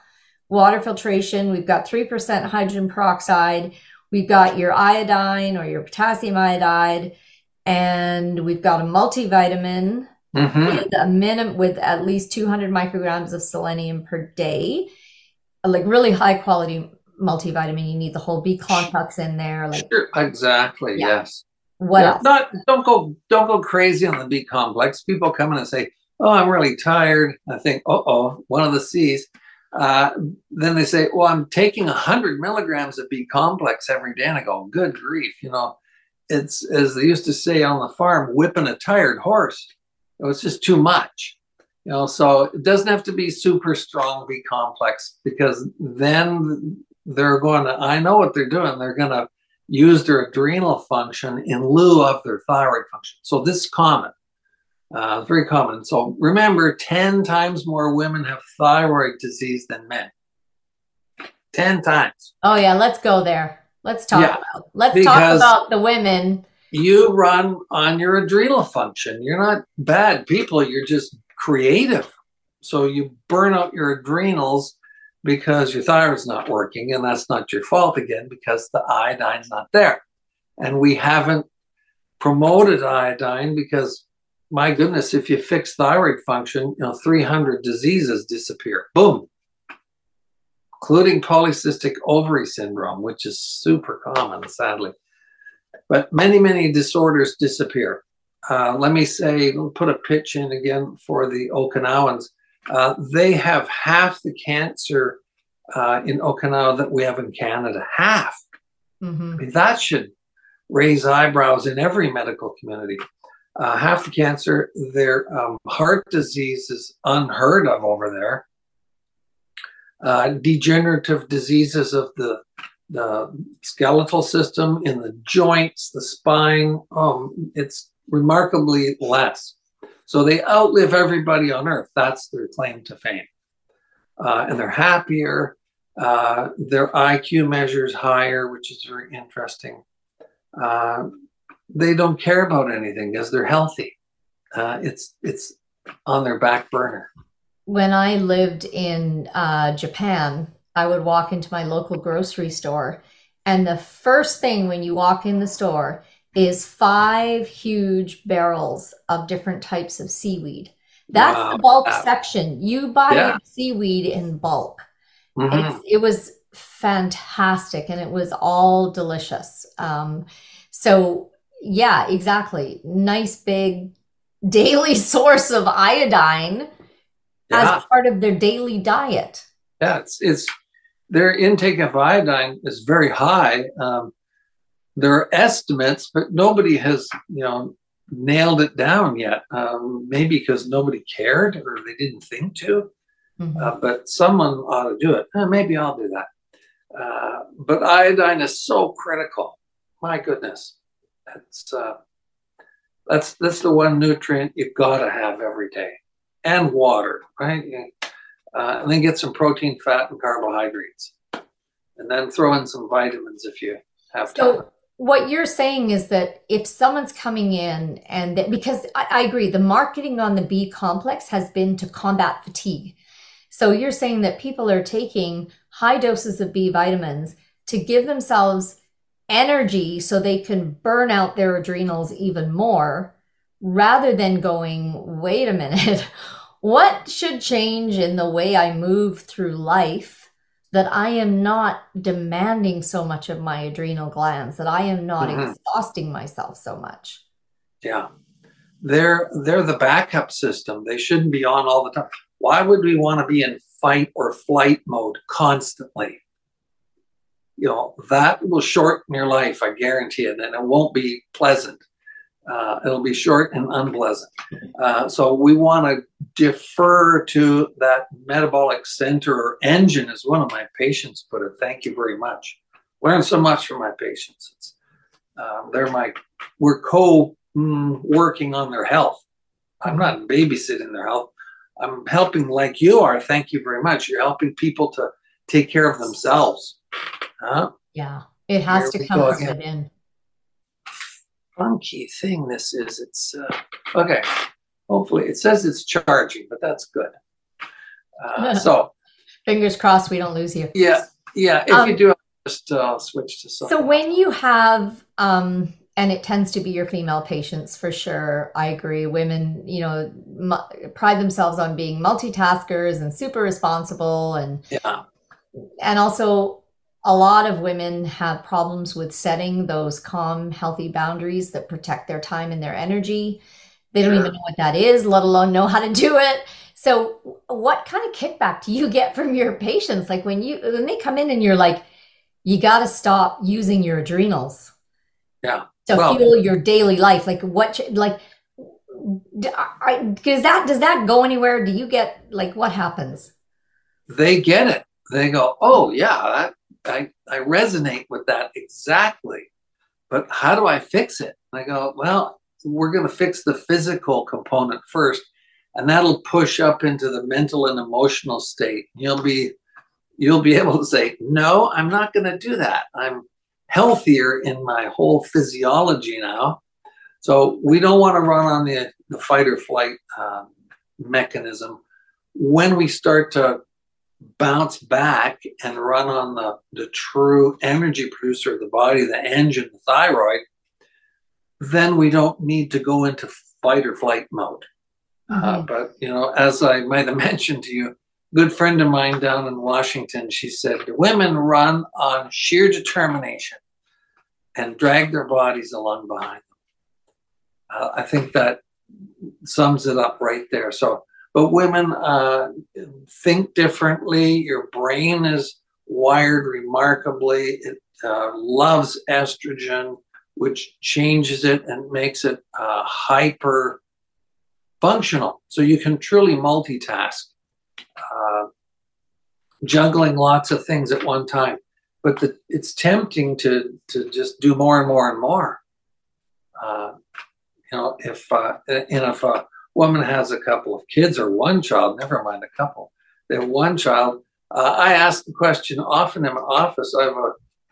A: water filtration, we've got 3% hydrogen peroxide, we've got your iodine or your potassium iodide, and we've got a multivitamin
B: hmm
A: with a minimum with at least 200 micrograms of selenium per day like really high quality multivitamin you need the whole b complex in there like
B: Sure. Exactly.
A: Yeah.
B: Yes.
A: what
B: Yeah,
A: else
B: Not don't go don't go crazy on the B complex. People come in and say, "Oh, I'm really tired." I think, "Uh oh, one of the C's." Uh, then they say, "Well, I'm taking hundred milligrams of B complex every day," and I go, "Good grief!" You know, it's as they used to say on the farm, whipping a tired horse. It was just too much. You know, so it doesn't have to be super strong B complex because then they're going to. I know what they're doing. They're going to use their adrenal function in lieu of their thyroid function. So this is common, uh, very common. So remember, 10 times more women have thyroid disease than men. 10 times.
A: oh yeah let's go there let's talk
B: Yeah,
A: about let's talk about the women
B: You run on your adrenal function. You're not bad people, you're just creative. So you burn out your adrenals because your thyroid's not working, and that's not your fault again because the iodine's not there. And we haven't promoted iodine because my goodness, if you fix thyroid function, you know, 300 diseases disappear. Boom. Including polycystic ovary syndrome, which is super common, sadly. But many, many disorders disappear. Uh, let me say, put a pitch in again for the Okinawans. Uh, they have half the cancer uh, in Okinawa that we have in Canada. Half.
A: Mhm.
B: I mean, that should raise eyebrows in every medical community. Uh, half the cancer, their um, heart disease is unheard of over there. Uh, degenerative diseases of the the skeletal system, in the joints, the spine, um, it's remarkably less. So they outlive everybody on earth. That's their claim to fame. Uh, and they're happier. Uh, their IQ measures higher, which is very interesting. Uh, they don't care about anything because they're healthy. Uh, it's it's on their back burner.
A: when I lived in uh, Japan, I would walk into my local grocery store, and the first thing when you walk in the store, is five huge barrels of different types of seaweed. That's
B: Wow.
A: the bulk
B: Wow.
A: section. You buy
B: Yeah.
A: seaweed in bulk.
B: Mhm.
A: It's, it was fantastic and it was all delicious. Um, so, yeah, exactly. Nice big daily (laughs) source of iodine
B: Yeah.
A: as part of their daily diet.
B: Yeah, it's it's their intake of iodine is very high. Um, there are estimates, but nobody has you know nailed it down yet. Um, maybe because nobody cared or they didn't think to.
A: Mhm.
B: Uh, but someone ought to do it. Uh, maybe I'll do that. Uh, but iodine is so critical. My goodness, that's uh, that's that's the one nutrient you've got to have every day, and water, right? Uh, and then get some protein, fat, and carbohydrates, and then throw in some vitamins if you have time.
A: So what you're saying is that if someone's coming in and that, because I, I agree, the marketing on the B complex has been to combat fatigue. So you're saying that people are taking high doses of B vitamins to give themselves energy so they can burn out their adrenals even more rather than going, wait a minute, (laughs) what should change in the way I move through life that I am not demanding so much of my adrenal glands, that I am not
B: Mhm.
A: exhausting myself so much.
B: Yeah. They're they're the backup system. They shouldn't be on all the time. Why would we want to be in fight or flight mode constantly? You know, that will shorten your life, I guarantee it, and it won't be pleasant. Uh, it'll be short and unpleasant. Uh, so we want to defer to that metabolic center or engine, as one of my patients put it. Thank you very much. Learn so much from my patients. Um, they're my we're co mm, working on their health. I'm not babysitting their health. I'm helping like you are. Thank you very much. You're helping people to take care of themselves. Huh?
A: Yeah, it has
B: Here
A: to come from within.
B: Funky thing this is. It's uh, okay. Hopefully, it says it's charging, but that's good. Uh, (laughs) so
A: Fingers crossed we don't lose you.
B: yeah, yeah. If
A: Um,
B: you do, I'll just uh, switch to something.
A: So when you have, um, and it tends to be your female patients for sure. I agree. Women, you know, mu- pride themselves on being multitaskers and super responsible, and
B: yeah,
A: and also a lot of women have problems with setting those calm, healthy boundaries that protect their time and their energy. They don't
B: Sure.
A: even know what that is, let alone know how to do it. So, what kind of kickback do you get from your patients? Like when you when they come in and you're like, you got to stop using your adrenals
B: yeah.
A: to
B: Well-
A: fuel your daily life. Like what? Like does that does that go anywhere? Do you get like what happens?
B: they get it. They go, oh yeah, that, I I resonate with that exactly. But how do I fix it? And I go, well, we're going to fix the physical component first, and that'll push up into the mental and emotional state. You'll be you'll be (laughs) able to say, no, I'm not going to do that. I'm healthier in my whole physiology now. So we don't want to run on the, the fight or flight um, mechanism. When we start to bounce back and run on the, the true energy producer of the body, the engine, the thyroid, then we don't need to go into fight or flight mode. Uh, but, you know, as I might have (laughs) mentioned to you, a good friend of mine down in Washington, she said, women run on sheer determination and drag their bodies along behind them. Uh, I think that sums it up right there. So, but women uh, think differently. Your brain is wired remarkably. It uh, loves estrogen, which changes it and makes it uh, hyper functional. So you can truly multitask, uh, juggling lots of things at one time. But the, it's tempting to to just do more and more and more. Uh, you know, if uh, and if a woman has a couple of kids or one child, never mind a couple, they have one child. Uh, I ask the question often in my office. I have a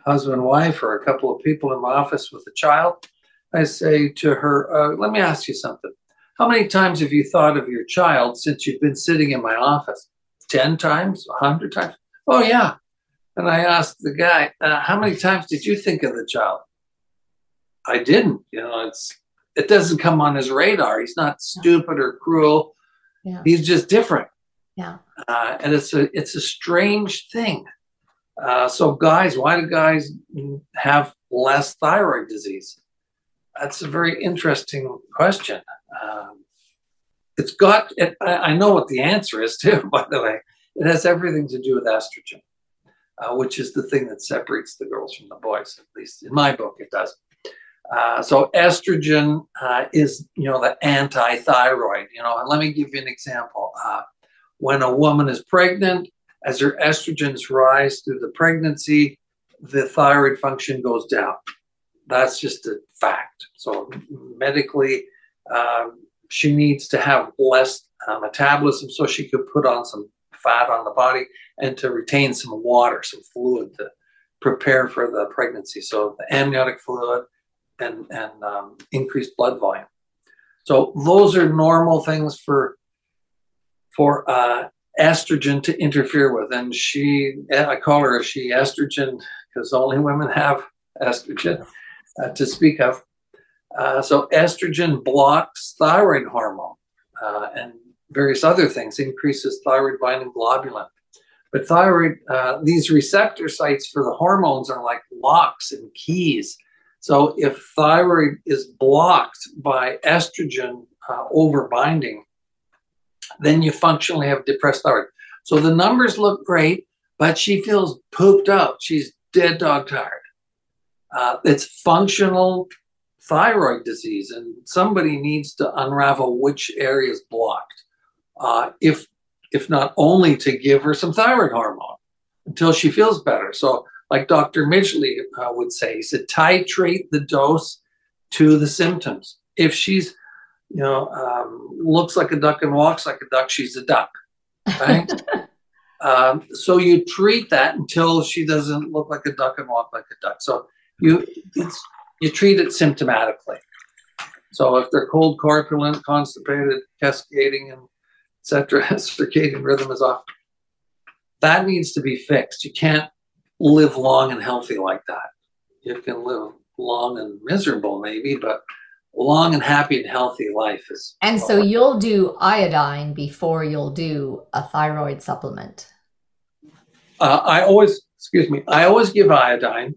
B: husband, wife, or a couple of people in my office with a child. I say to her, uh, "Let me ask you something. How many times have you thought of your child since you've been sitting in my office? Ten times? A hundred times? Oh yeah." And I asked the guy, uh, "How many times did you think of the child?" I didn't. You know, it's it doesn't come on his radar. He's not stupid or cruel.
A: Yeah.
B: He's just different.
A: Yeah.
B: Uh, and it's a it's a strange thing. Uh, so guys, why do guys have less thyroid disease? That's a very interesting question. Um, it's got. It, I, I know what the answer is (laughs) too. By the way, it has everything to do with estrogen, uh, which is the thing that separates the girls from the boys. At least in my book, it does. Uh, so estrogen uh, is, you know, the anti-thyroid. You know, and let me give you an example. Uh, when a woman is pregnant, as her estrogens rise through the pregnancy, the thyroid function goes down. That's just a fact. So medically, um, she needs to have less uh, metabolism so she could put on some fat on the body and to retain some water, some fluid to prepare for the pregnancy. So the amniotic fluid and, and um, increased blood volume. So those are normal things for for uh, estrogen to interfere with. And she, I call her she estrogen because only women have estrogen uh, to speak of. Uh, so estrogen blocks thyroid hormone uh, and various other things, increases thyroid binding globulin. But thyroid, uh, these receptor sites for the hormones are like locks and keys. So if thyroid is blocked by estrogen uh, overbinding, then you functionally have depressed thyroid. So the numbers look great, but she feels pooped out. She's dead dog tired. Uh, it's functional thyroid disease, and somebody needs to unravel which area is blocked. Uh, if if not only to give her some thyroid hormone until she feels better. So, like Dr. Midgley uh, would say, he said, titrate the dose to the symptoms. If she's, you know, um, looks like a duck and walks like a duck, she's a duck, right? (laughs) um, so you treat that until she doesn't look like a duck and walk like a duck. So you it's you treat it symptomatically. So if they're cold, corpulent, constipated, cascading, and etc., (laughs) circadian rhythm is off, that needs to be fixed. You can't live long and healthy like that. You can live long and miserable, maybe, but long and happy and healthy life is.
A: And so you'll do iodine before you'll do a thyroid supplement.
B: Uh, I always, excuse me, I always give iodine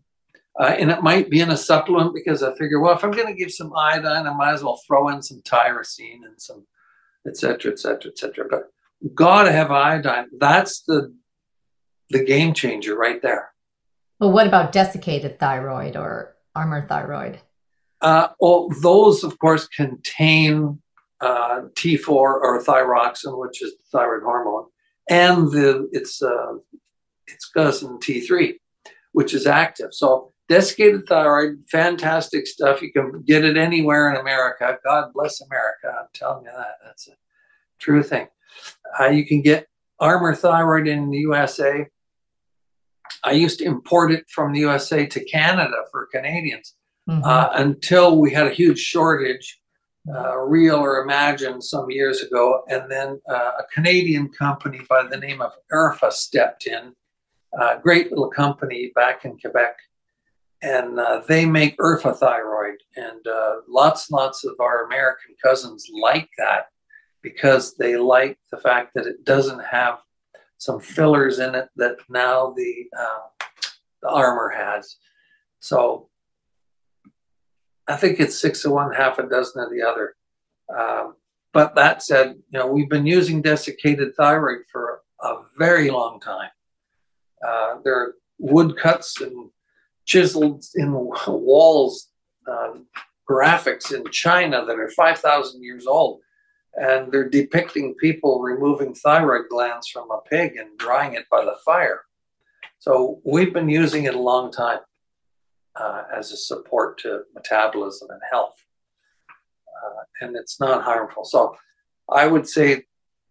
B: uh, and it might be in a supplement because I figure, well, if I'm going to give some iodine, I might as well throw in some tyrosine and some, et cetera, et cetera, et cetera. But got to have iodine. That's the the game changer right there.
A: Well, what about desiccated thyroid or Armour thyroid?
B: Uh, well, those, of course, contain uh, T4 or thyroxin, which is the thyroid hormone, and the its uh, its cousin T3, which is active. So Desiccated thyroid, fantastic stuff. You can get it anywhere in America. God bless America. I'm telling you that. That's a true thing. Uh, you can get Armour thyroid in the USA. I used to import it from the USA to Canada for Canadians mm-hmm. uh, until we had a huge shortage, uh, real or imagined, some years ago. And then uh, a Canadian company by the name of ERFA stepped in. Uh, great little company back in Quebec and uh, they make ERFA thyroid, and uh, lots and lots of our American cousins like that because they like the fact that it doesn't have some fillers in it that now the uh, the Armour has. So I think it's six of one, half a dozen of the other. Um, but that said, you know we've been using desiccated thyroid for a very long time. Uh, there are woodcuts and chiseled in walls uh, graphics in China that are 5,000 years old. And they're depicting people removing thyroid glands from a pig and drying it by the fire. So we've been using it a long time uh, as a support to metabolism and health. Uh, and it's not harmful. So I would say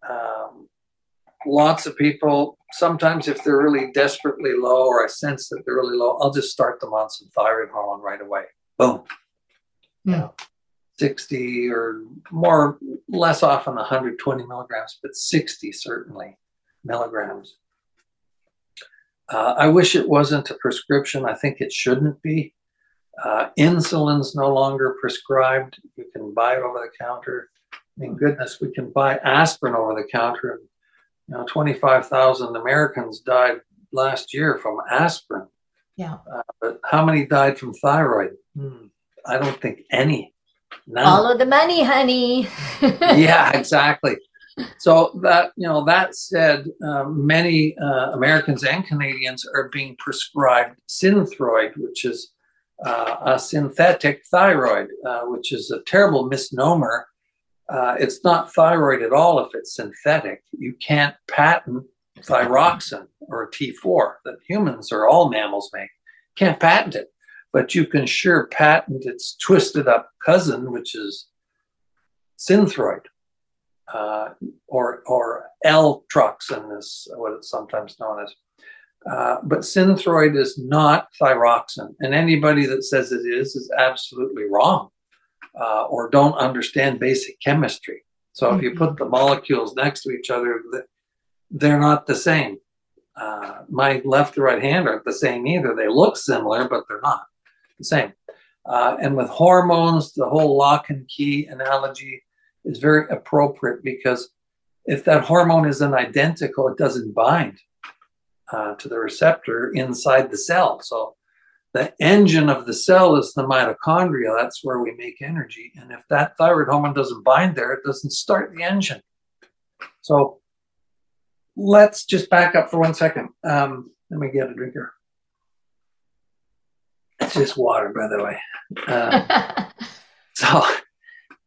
B: um, lots of people sometimes if they're really desperately low or I sense that they're really low, I'll just start them on some thyroid hormone right away. Boom.
A: Yeah. Hmm.
B: 60 or more, less often 120 milligrams, but 60 certainly milligrams. Uh, I wish it wasn't a prescription. I think it shouldn't be. Uh, insulin's no longer prescribed. You can buy it over the counter. I mean, goodness, we can buy aspirin over the counter. You know, 25,000 Americans died last year from aspirin.
A: Yeah.
B: Uh, but how many died from thyroid? Hmm, I don't think any.
A: None. Follow the money, honey. (laughs)
B: yeah, exactly. So that you know, that said, uh, many uh, Americans and Canadians are being prescribed Synthroid, which is uh, a synthetic thyroid, uh, which is a terrible misnomer. Uh, it's not thyroid at all if it's synthetic. You can't patent thyroxin or T4 that humans or all mammals make. Can't patent it, but you can sure patent its twisted up cousin, which is synthroid. Uh, or or Eltroxin is what it's sometimes known as. Uh, but Synthroid is not thyroxin, and anybody that says it is is absolutely wrong, uh, or don't understand basic chemistry. So mm-hmm. if you put the molecules next to each other, they're not the same. Uh, my left and right hand aren't the same either. They look similar, but they're not the same. Uh, and with hormones, the whole lock and key analogy is very appropriate because if that hormone isn't identical, it doesn't bind uh, to the receptor inside the cell. So the engine of the cell is the mitochondria. That's where we make energy. And if that thyroid hormone doesn't bind there, it doesn't start the engine. So let's just back up for one second. Um, let me get a drinker. It's just water, by the way. Uh, (laughs) so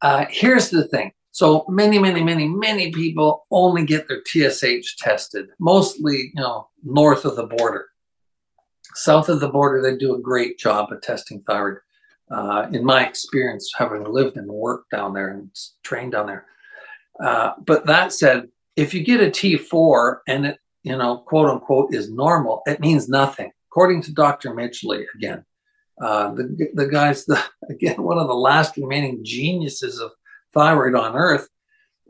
B: uh, here's the thing. So many, many, many, many people only get their TSH tested, mostly, you know, north of the border. South of the border, they do a great job of testing thyroid. Uh, in my experience, having lived and worked down there and trained down there. Uh, but that said, if you get a T4 and it, you know, quote unquote, is normal, it means nothing. According to Dr. Midgley, again, uh, the, the guy's the (laughs) again one of the last remaining geniuses of thyroid on earth.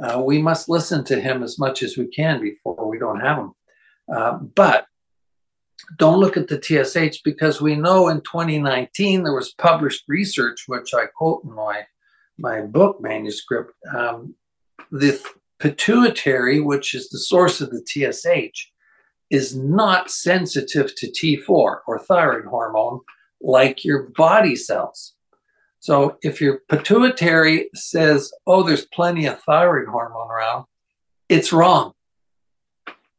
B: Uh, we must listen to him as much as we can before we don't have him. Uh, but don't look at the TSH because we know in 2019 there was published research, which I quote in my my book manuscript. Um, the pituitary, which is the source of the TSH, is not sensitive to T4 or thyroid hormone like your body cells. So if your pituitary says, oh, there's plenty of thyroid hormone around, it's wrong.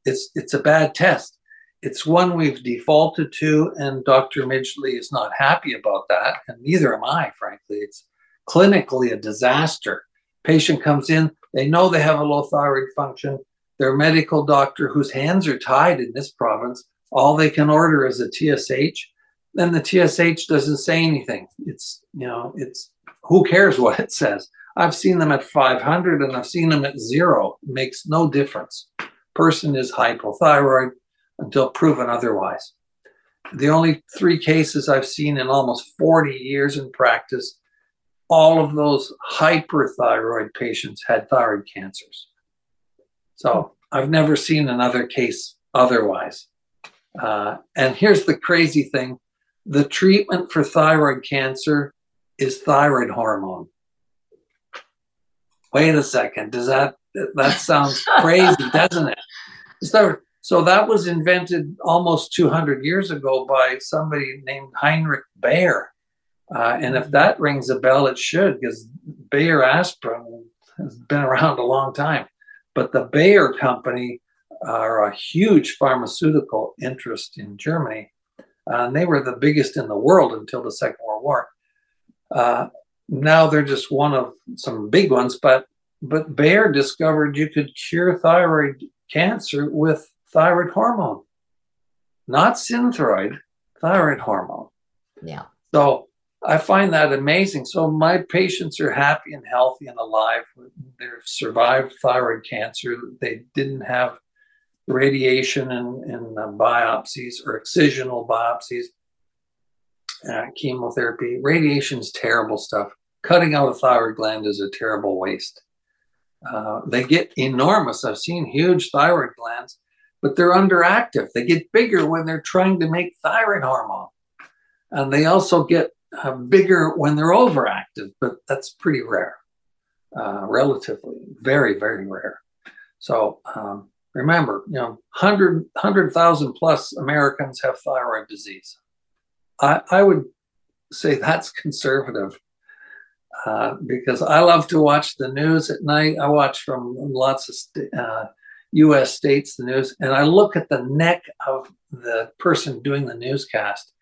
B: It's, it's a bad test. It's one we've defaulted to, and Dr. Midgley is not happy about that, and neither am I, frankly. It's clinically a disaster. Patient comes in, they know they have a low thyroid function. Their medical doctor, whose hands are tied in this province, all they can order is a TSH then the TSH doesn't say anything. It's, you know, it's who cares what it says? I've seen them at 500 and I've seen them at zero. It makes no difference. Person is hypothyroid until proven otherwise. The only three cases I've seen in almost 40 years in practice, all of those hyperthyroid patients had thyroid cancers. So I've never seen another case otherwise. Uh, and here's the crazy thing the treatment for thyroid cancer is thyroid hormone. Wait a second. Does that that sounds (laughs) crazy, doesn't it? So, so that was invented almost 200 years ago by somebody named Heinrich Bayer. Uh, and if that rings a bell, it should, because Bayer aspirin has been around a long time. But the Bayer company are a huge pharmaceutical interest in Germany. Uh, and they were the biggest in the world until the Second World War. Uh, now they're just one of some big ones, but but Bayer discovered you could cure thyroid cancer with thyroid hormone, not synthroid, thyroid hormone.
A: Yeah.
B: So I find that amazing. So my patients are happy and healthy and alive. They've survived thyroid cancer. They didn't have radiation and, and uh, biopsies or excisional biopsies, uh, chemotherapy. Radiation is terrible stuff. Cutting out a thyroid gland is a terrible waste. Uh, they get enormous. I've seen huge thyroid glands, but they're underactive. They get bigger when they're trying to make thyroid hormone. And they also get uh, bigger when they're overactive, but that's pretty rare, uh, relatively, very, very rare. So um, remember, you know, 100, 100,000 plus Americans have thyroid disease. I, I would say that's conservative uh, because I love to watch the news at night. I watch from lots of st- uh, US states the news, and I look at the neck of the person doing the newscast.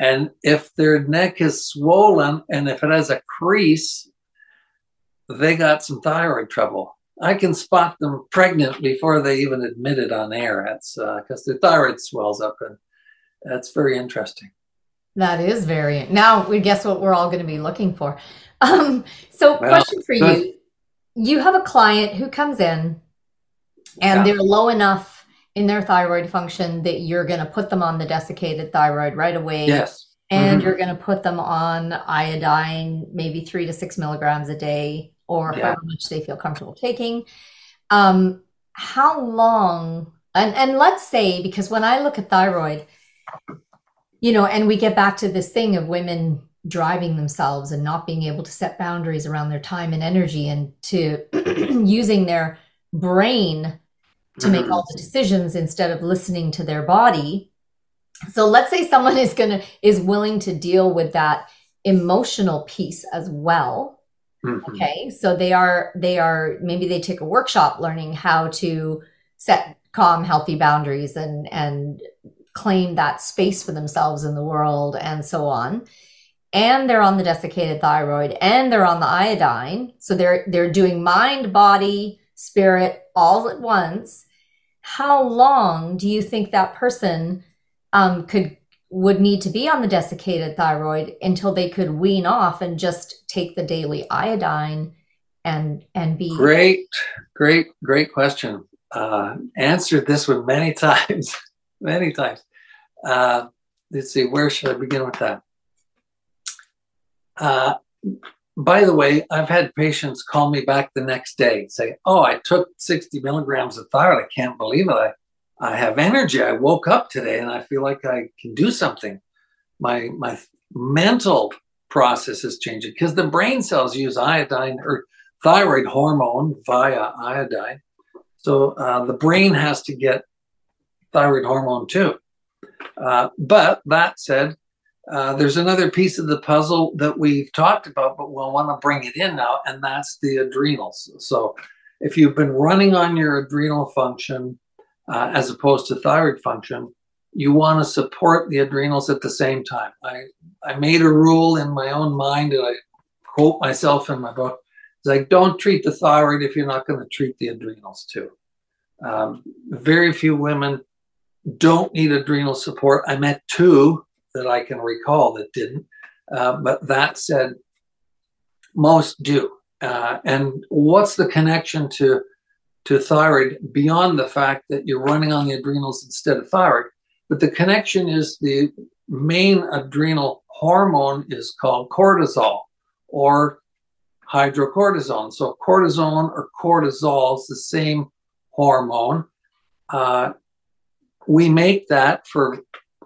B: And if their neck is swollen and if it has a crease, they got some thyroid trouble. I can spot them pregnant before they even admit it on air. That's because uh, their thyroid swells up, and that's very interesting.
A: That is very. Now we guess what we're all going to be looking for. Um, so, well, question for good. you: You have a client who comes in, and yeah. they're low enough in their thyroid function that you're going to put them on the desiccated thyroid right away.
B: Yes.
A: And mm-hmm. you're going to put them on iodine, maybe three to six milligrams a day, or yeah. however much they feel comfortable taking. Um, how long? And and let's say because when I look at thyroid, you know, and we get back to this thing of women driving themselves and not being able to set boundaries around their time and energy and to (clears throat) using their brain to make all the decisions instead of listening to their body so let's say someone is going to is willing to deal with that emotional piece as well mm-hmm. okay so they are they are maybe they take a workshop learning how to set calm healthy boundaries and and claim that space for themselves in the world and so on. And they're on the desiccated thyroid and they're on the iodine. So they're they're doing mind body spirit all at once. How long do you think that person um, could would need to be on the desiccated thyroid until they could wean off and just take the daily iodine and and be
B: great great great question uh, answered this one many (laughs) times many times. Uh, let's see, where should I begin with that? Uh, by the way, I've had patients call me back the next day say, Oh, I took 60 milligrams of thyroid. I can't believe it. I, I have energy. I woke up today and I feel like I can do something. My, my mental process is changing because the brain cells use iodine or thyroid hormone via iodine. So uh, the brain has to get thyroid hormone too. Uh, but that said, uh, there's another piece of the puzzle that we've talked about, but we'll want to bring it in now, and that's the adrenals. So, if you've been running on your adrenal function uh, as opposed to thyroid function, you want to support the adrenals at the same time. I, I made a rule in my own mind, and I quote myself in my book: "Is like don't treat the thyroid if you're not going to treat the adrenals too." Um, very few women don't need adrenal support. I met two that I can recall that didn't. Uh, but that said, most do. Uh, and what's the connection to to thyroid beyond the fact that you're running on the adrenals instead of thyroid? But the connection is the main adrenal hormone is called cortisol or hydrocortisone. So cortisone or cortisol is the same hormone. Uh, we make that for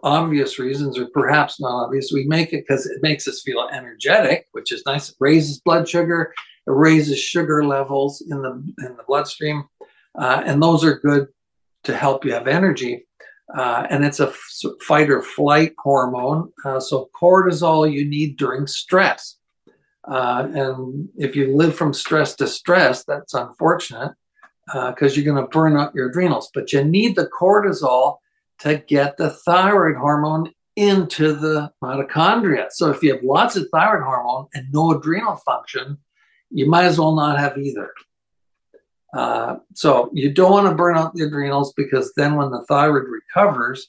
B: obvious reasons, or perhaps not obvious. We make it because it makes us feel energetic, which is nice. It raises blood sugar, it raises sugar levels in the in the bloodstream, uh, and those are good to help you have energy. Uh, and it's a f- fight or flight hormone. Uh, so cortisol you need during stress. Uh, and if you live from stress to stress, that's unfortunate because uh, you're going to burn out your adrenals. But you need the cortisol to get the thyroid hormone into the mitochondria. So if you have lots of thyroid hormone and no adrenal function, you might as well not have either. Uh, so you don't want to burn out the adrenals because then when the thyroid recovers,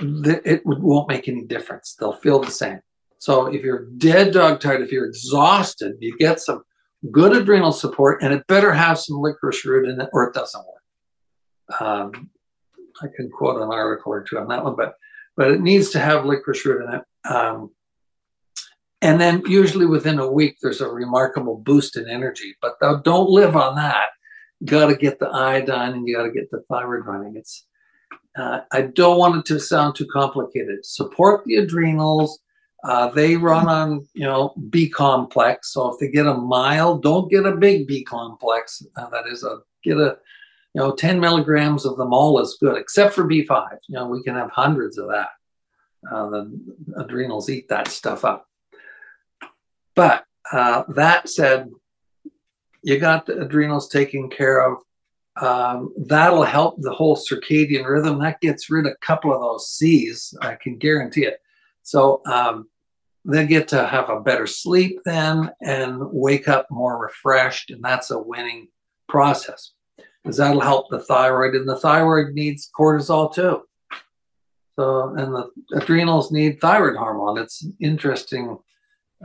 B: it won't make any difference. They'll feel the same. So if you're dead dog tired, if you're exhausted, you get some good adrenal support, and it better have some licorice root in it, or it doesn't work. Um, I can quote an article or two on that one, but but it needs to have licorice root in it. Um, and then usually within a week, there's a remarkable boost in energy. But don't live on that. You got to get the iodine and you got to get the thyroid running. It's uh, I don't want it to sound too complicated. Support the adrenals, Uh, they run on, you know, B complex. So if they get a mild, don't get a big B complex. Uh, that is a get a, you know, 10 milligrams of them all is good, except for B5. You know, we can have hundreds of that. Uh, the adrenals eat that stuff up. But uh, that said, you got the adrenals taken care of. Um, that'll help the whole circadian rhythm. That gets rid of a couple of those C's. I can guarantee it. So um, they get to have a better sleep then and wake up more refreshed, and that's a winning process because that'll help the thyroid, and the thyroid needs cortisol too. So, and the adrenals need thyroid hormone. It's interesting,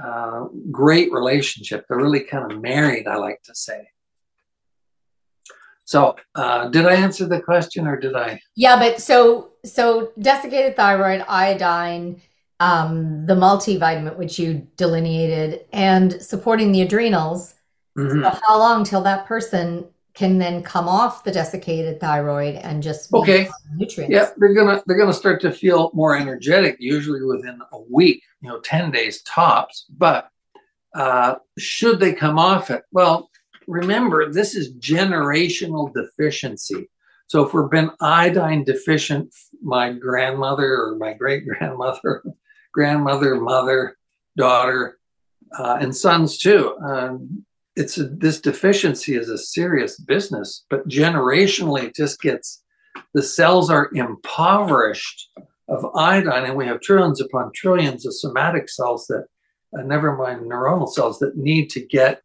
B: uh, great relationship. They're really kind of married, I like to say. So, uh, did I answer the question or did I?
A: Yeah, but so so desiccated thyroid, iodine, um, the multivitamin which you delineated, and supporting the adrenals. Mm-hmm. So how long till that person can then come off the desiccated thyroid and just
B: okay nutrients. Yeah, they're gonna they're gonna start to feel more energetic, usually within a week, you know, ten days tops. But uh, should they come off it? Well, remember this is generational deficiency. So if we've been iodine deficient, my grandmother or my great grandmother, (laughs) grandmother, mother, daughter, uh, and sons too. Um, it's a, this deficiency is a serious business, but generationally it just gets the cells are impoverished of iodine, and we have trillions upon trillions of somatic cells that, uh, never mind neuronal cells, that need to get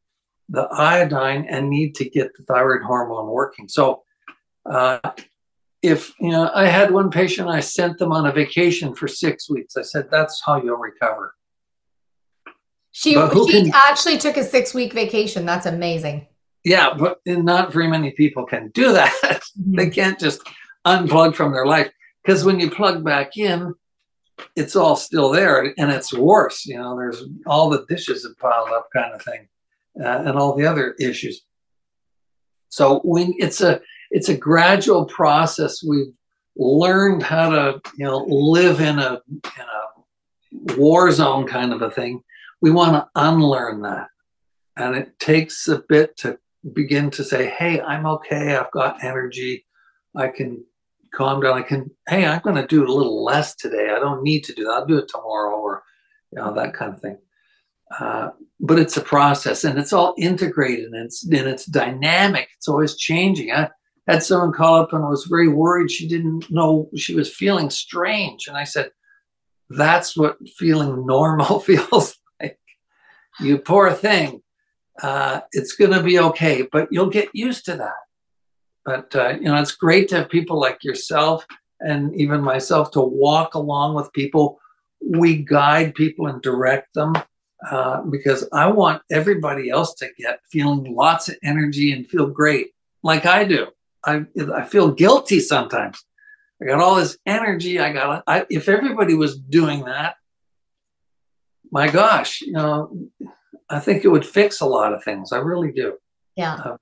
B: the iodine and need to get the thyroid hormone working. So, uh, if you know, I had one patient, I sent them on a vacation for six weeks. I said, "That's how you'll recover."
A: She, she can, actually took a six week vacation. That's amazing.
B: Yeah, but not very many people can do that. (laughs) Mm-hmm. they can't just unplug from their life because when you plug back in, it's all still there and it's worse. You know, there's all the dishes have piled up, kind of thing, uh, and all the other issues. So when it's a it's a gradual process. We've learned how to you know live in a in a war zone kind of a thing we want to unlearn that. And it takes a bit to begin to say, hey, I'm okay. I've got energy. I can calm down. I can, hey, I'm going to do a little less today. I don't need to do that. I'll do it tomorrow or, you know, that kind of thing. Uh, but it's a process and it's all integrated and it's, and it's dynamic. It's always changing. I had someone call up and was very worried. She didn't know she was feeling strange. And I said, that's what feeling normal (laughs) feels you poor thing. Uh, it's going to be okay, but you'll get used to that. But, uh, you know, it's great to have people like yourself and even myself to walk along with people. We guide people and direct them uh, because I want everybody else to get feeling lots of energy and feel great like I do. I, I feel guilty sometimes. I got all this energy. I got, I, if everybody was doing that, my gosh, you know, I think it would fix a lot of things. I really do.
A: Yeah. Uh,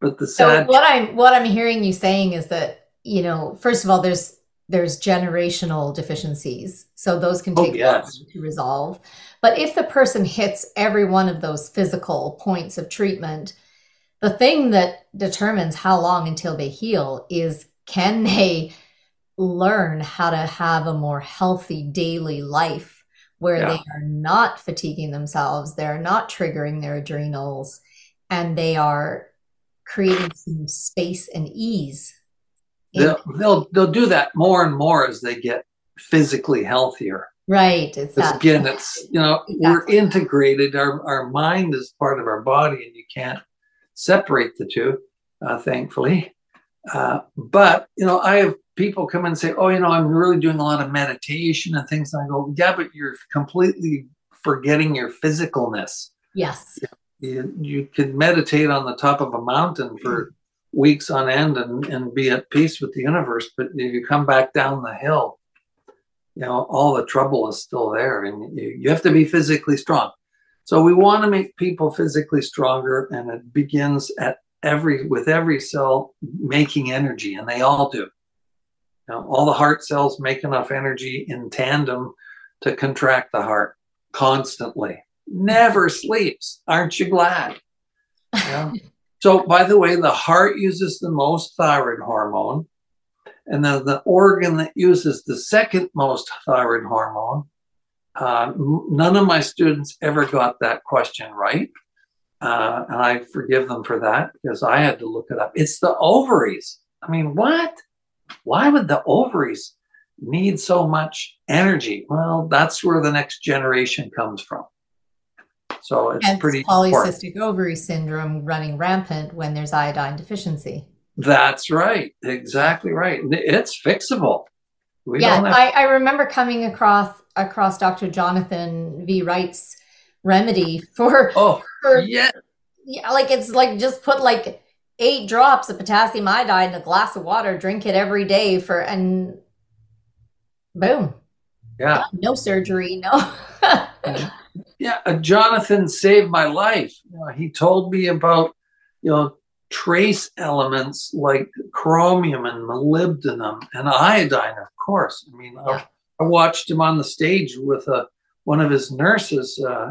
B: but the sad
A: so what I'm what I'm hearing you saying is that you know, first of all, there's there's generational deficiencies, so those can oh, take oh, yes. to resolve. But if the person hits every one of those physical points of treatment, the thing that determines how long until they heal is can they learn how to have a more healthy daily life where yeah. they are not fatiguing themselves, they're not triggering their adrenals, and they are creating some space and ease.
B: They'll, they'll they'll do that more and more as they get physically healthier.
A: Right. It's
B: that. again, it's you know exactly. we're integrated. Our our mind is part of our body, and you can't separate the two. Uh, thankfully, uh, but you know I have people come and say, "Oh, you know, I'm really doing a lot of meditation and things." And I go, "Yeah, but you're completely forgetting your physicalness."
A: Yes.
B: You, you can meditate on the top of a mountain for weeks on end and, and be at peace with the universe, but if you come back down the hill, you know, all the trouble is still there, and you, you have to be physically strong. So we want to make people physically stronger, and it begins at every with every cell making energy, and they all do. Now, all the heart cells make enough energy in tandem to contract the heart constantly. Never sleeps. Aren't you glad? Yeah. (laughs) so, by the way, the heart uses the most thyroid hormone. And then the organ that uses the second most thyroid hormone, uh, none of my students ever got that question right. Uh, and I forgive them for that because I had to look it up. It's the ovaries. I mean, what? Why would the ovaries need so much energy? Well, that's where the next generation comes from. So it's Hence pretty
A: polycystic important. ovary syndrome running rampant when there's iodine deficiency.
B: That's right. Exactly right. It's fixable.
A: We yeah, have- I, I remember coming across across Dr. Jonathan V. Wright's remedy (laughs) for
B: oh for, yeah
A: yeah like it's like just put like eight drops of potassium iodide in a glass of water drink it every day for and boom.
B: Yeah.
A: No surgery no. (laughs)
B: Yeah uh, jonathan saved my life. You know, he told me about you know trace elements like chromium and molybdenum and iodine of course. I mean yeah. I, I watched him on the stage with a one of his nurses uh,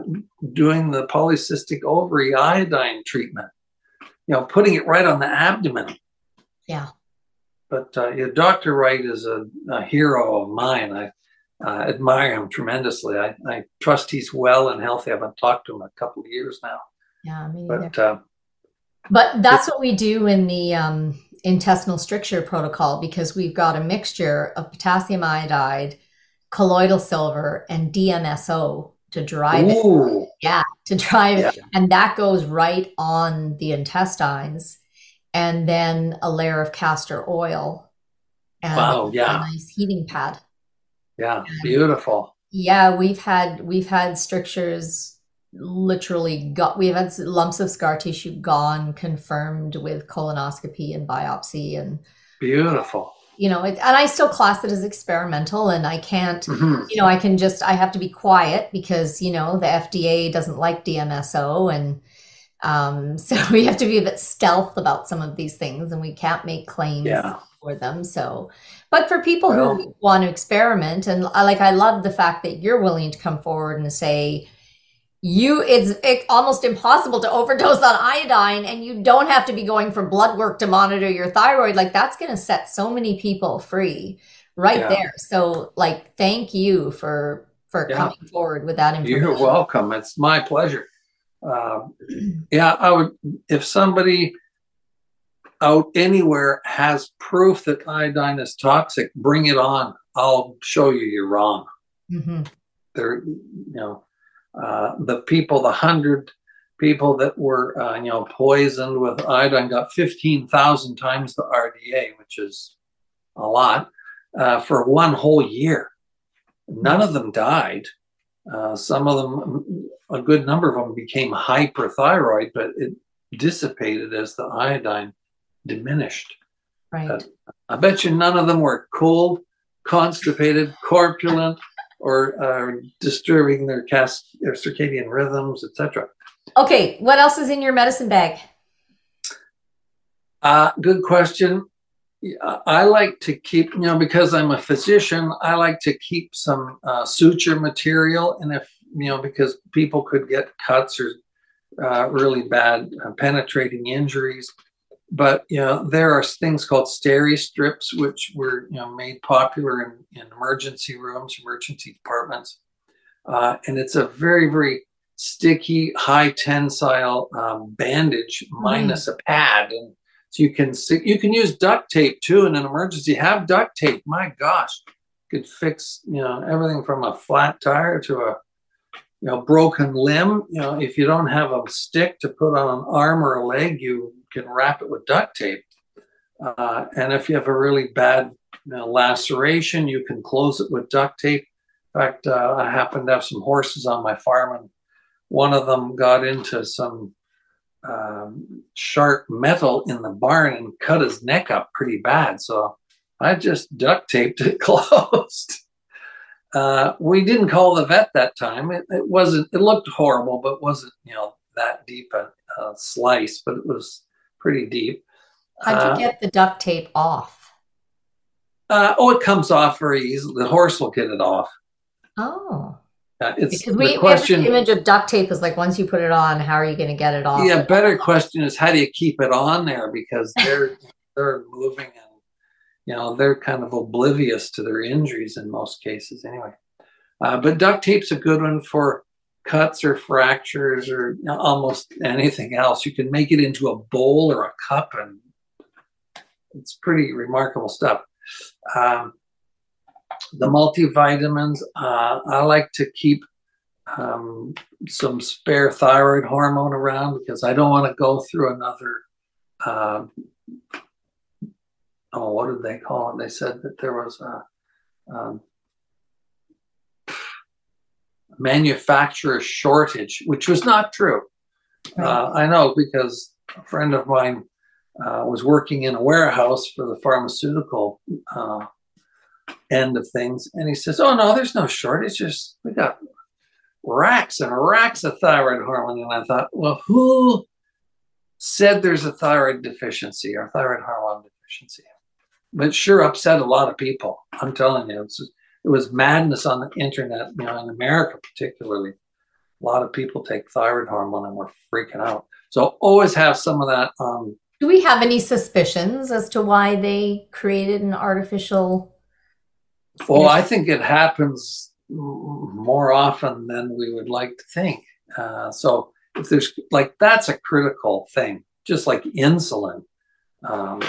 B: doing the polycystic ovary iodine treatment, you know, putting it right on the abdomen.
A: Yeah.
B: But uh, Dr. Wright is a, a, hero of mine. I uh, admire him tremendously. I, I, trust he's well and healthy. I haven't talked to him a couple of years now.
A: Yeah, me
B: but, uh,
A: but that's what we do in the um, intestinal stricture protocol because we've got a mixture of potassium iodide colloidal silver and DMSO to drive Ooh. it. Yeah, to drive yeah. it. And that goes right on the intestines. And then a layer of castor oil.
B: And wow, yeah.
A: A nice heating pad.
B: Yeah, and beautiful.
A: Yeah, we've had we've had strictures literally got we've had lumps of scar tissue gone confirmed with colonoscopy and biopsy and
B: beautiful
A: you know, it, and I still class it as experimental and I can't, mm-hmm. you know, I can just, I have to be quiet because, you know, the FDA doesn't like DMSO. And um, (laughs) so we have to be a bit stealth about some of these things and we can't make claims yeah. for them. So, but for people well, who want to experiment and I like, I love the fact that you're willing to come forward and say, you it's, it's almost impossible to overdose on iodine and you don't have to be going for blood work to monitor your thyroid. Like that's going to set so many people free right yeah. there. So like thank you for for yeah. coming forward with that information.
B: you're welcome. It's my pleasure. Uh, yeah i would if somebody out anywhere has proof that iodine is toxic bring it on. I'll show you you're wrong. Mm-hmm. there you know uh, the people, the hundred people that were, uh, you know, poisoned with iodine got 15,000 times the RDA, which is a lot, uh, for one whole year. None of them died. Uh, some of them, a good number of them became hyperthyroid, but it dissipated as the iodine diminished.
A: Right.
B: I bet you none of them were cold, constipated, corpulent, or uh, disturbing their cast their circadian rhythms, etc.
A: Okay, what else is in your medicine bag?
B: Uh, good question. I like to keep, you know, because I'm a physician, I like to keep some uh, suture material. And if, you know, because people could get cuts or uh, really bad uh, penetrating injuries but you know there are things called steri strips which were you know made popular in, in emergency rooms emergency departments. Uh, and it's a very very sticky high tensile um, bandage mm. minus a pad. And so you can you can use duct tape too in an emergency. Have duct tape. My gosh. Could fix you know everything from a flat tire to a you know broken limb. You know if you don't have a stick to put on an arm or a leg you can wrap it with duct tape. Uh, and if you have a really bad you know, laceration, you can close it with duct tape. In fact, uh, I happen to have some horses on my farm, and one of them got into some um, sharp metal in the barn and cut his neck up pretty bad. So I just duct taped it (laughs) closed. Uh, we didn't call the vet that time. It, it, wasn't. It looked horrible, but wasn't you know that deep a, a slice. But it was pretty deep.
A: How'd you uh, get the duct tape off?
B: Uh, oh, it comes off very easily. The horse will get it off.
A: Oh.
B: Uh, it's
A: Because we,
B: the
A: we have this image of duct tape is like once you put it on, how are you going to get it off?
B: Yeah, better question is how do you keep it on there because they're (laughs) they're moving and you know they're kind of oblivious to their injuries in most cases anyway. Uh, but duct tape's a good one for cuts or fractures or almost anything else. You can make it into a bowl or a cup, and it's pretty remarkable stuff. Um, the multivitamins, uh, I like to keep um, some spare thyroid hormone around because I don't want to go through another. Uh, oh, what did they call it? They said that there was a um, manufacturer shortage, which was not true. Uh, I know because a friend of mine uh, was working in a warehouse for the pharmaceutical uh, end of things, and he says, "Oh no, there's no shortage. Just we got racks and racks of thyroid hormone." And I thought, well, who said there's a thyroid deficiency or thyroid hormone deficiency? But sure upset a lot of people. I'm telling you, it's, it was madness on the internet, you know, in America particularly. A lot of people take thyroid hormone and we're freaking out. So always have some of that um,
A: Do we have any suspicions as to why they created an artificial?
B: Well, I think it happens more often than we would like to think. Uh, so if there's like that's a critical thing, just like insulin. Um,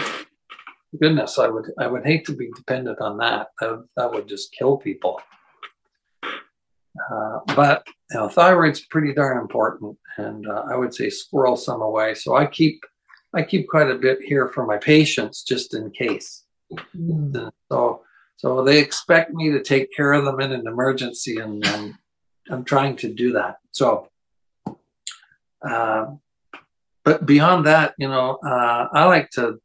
B: goodness, I would I would hate to be dependent on that. That, would- that would just kill people. Uh, but you know, thyroid's pretty darn important, and uh, I would say squirrel some away. So I keep I keep quite a bit here for my patients just in case.
A: Mm.
B: So so they expect me to take care of them in an emergency, and, and I'm trying to do that. So, um, but beyond that, you know, uh, I like to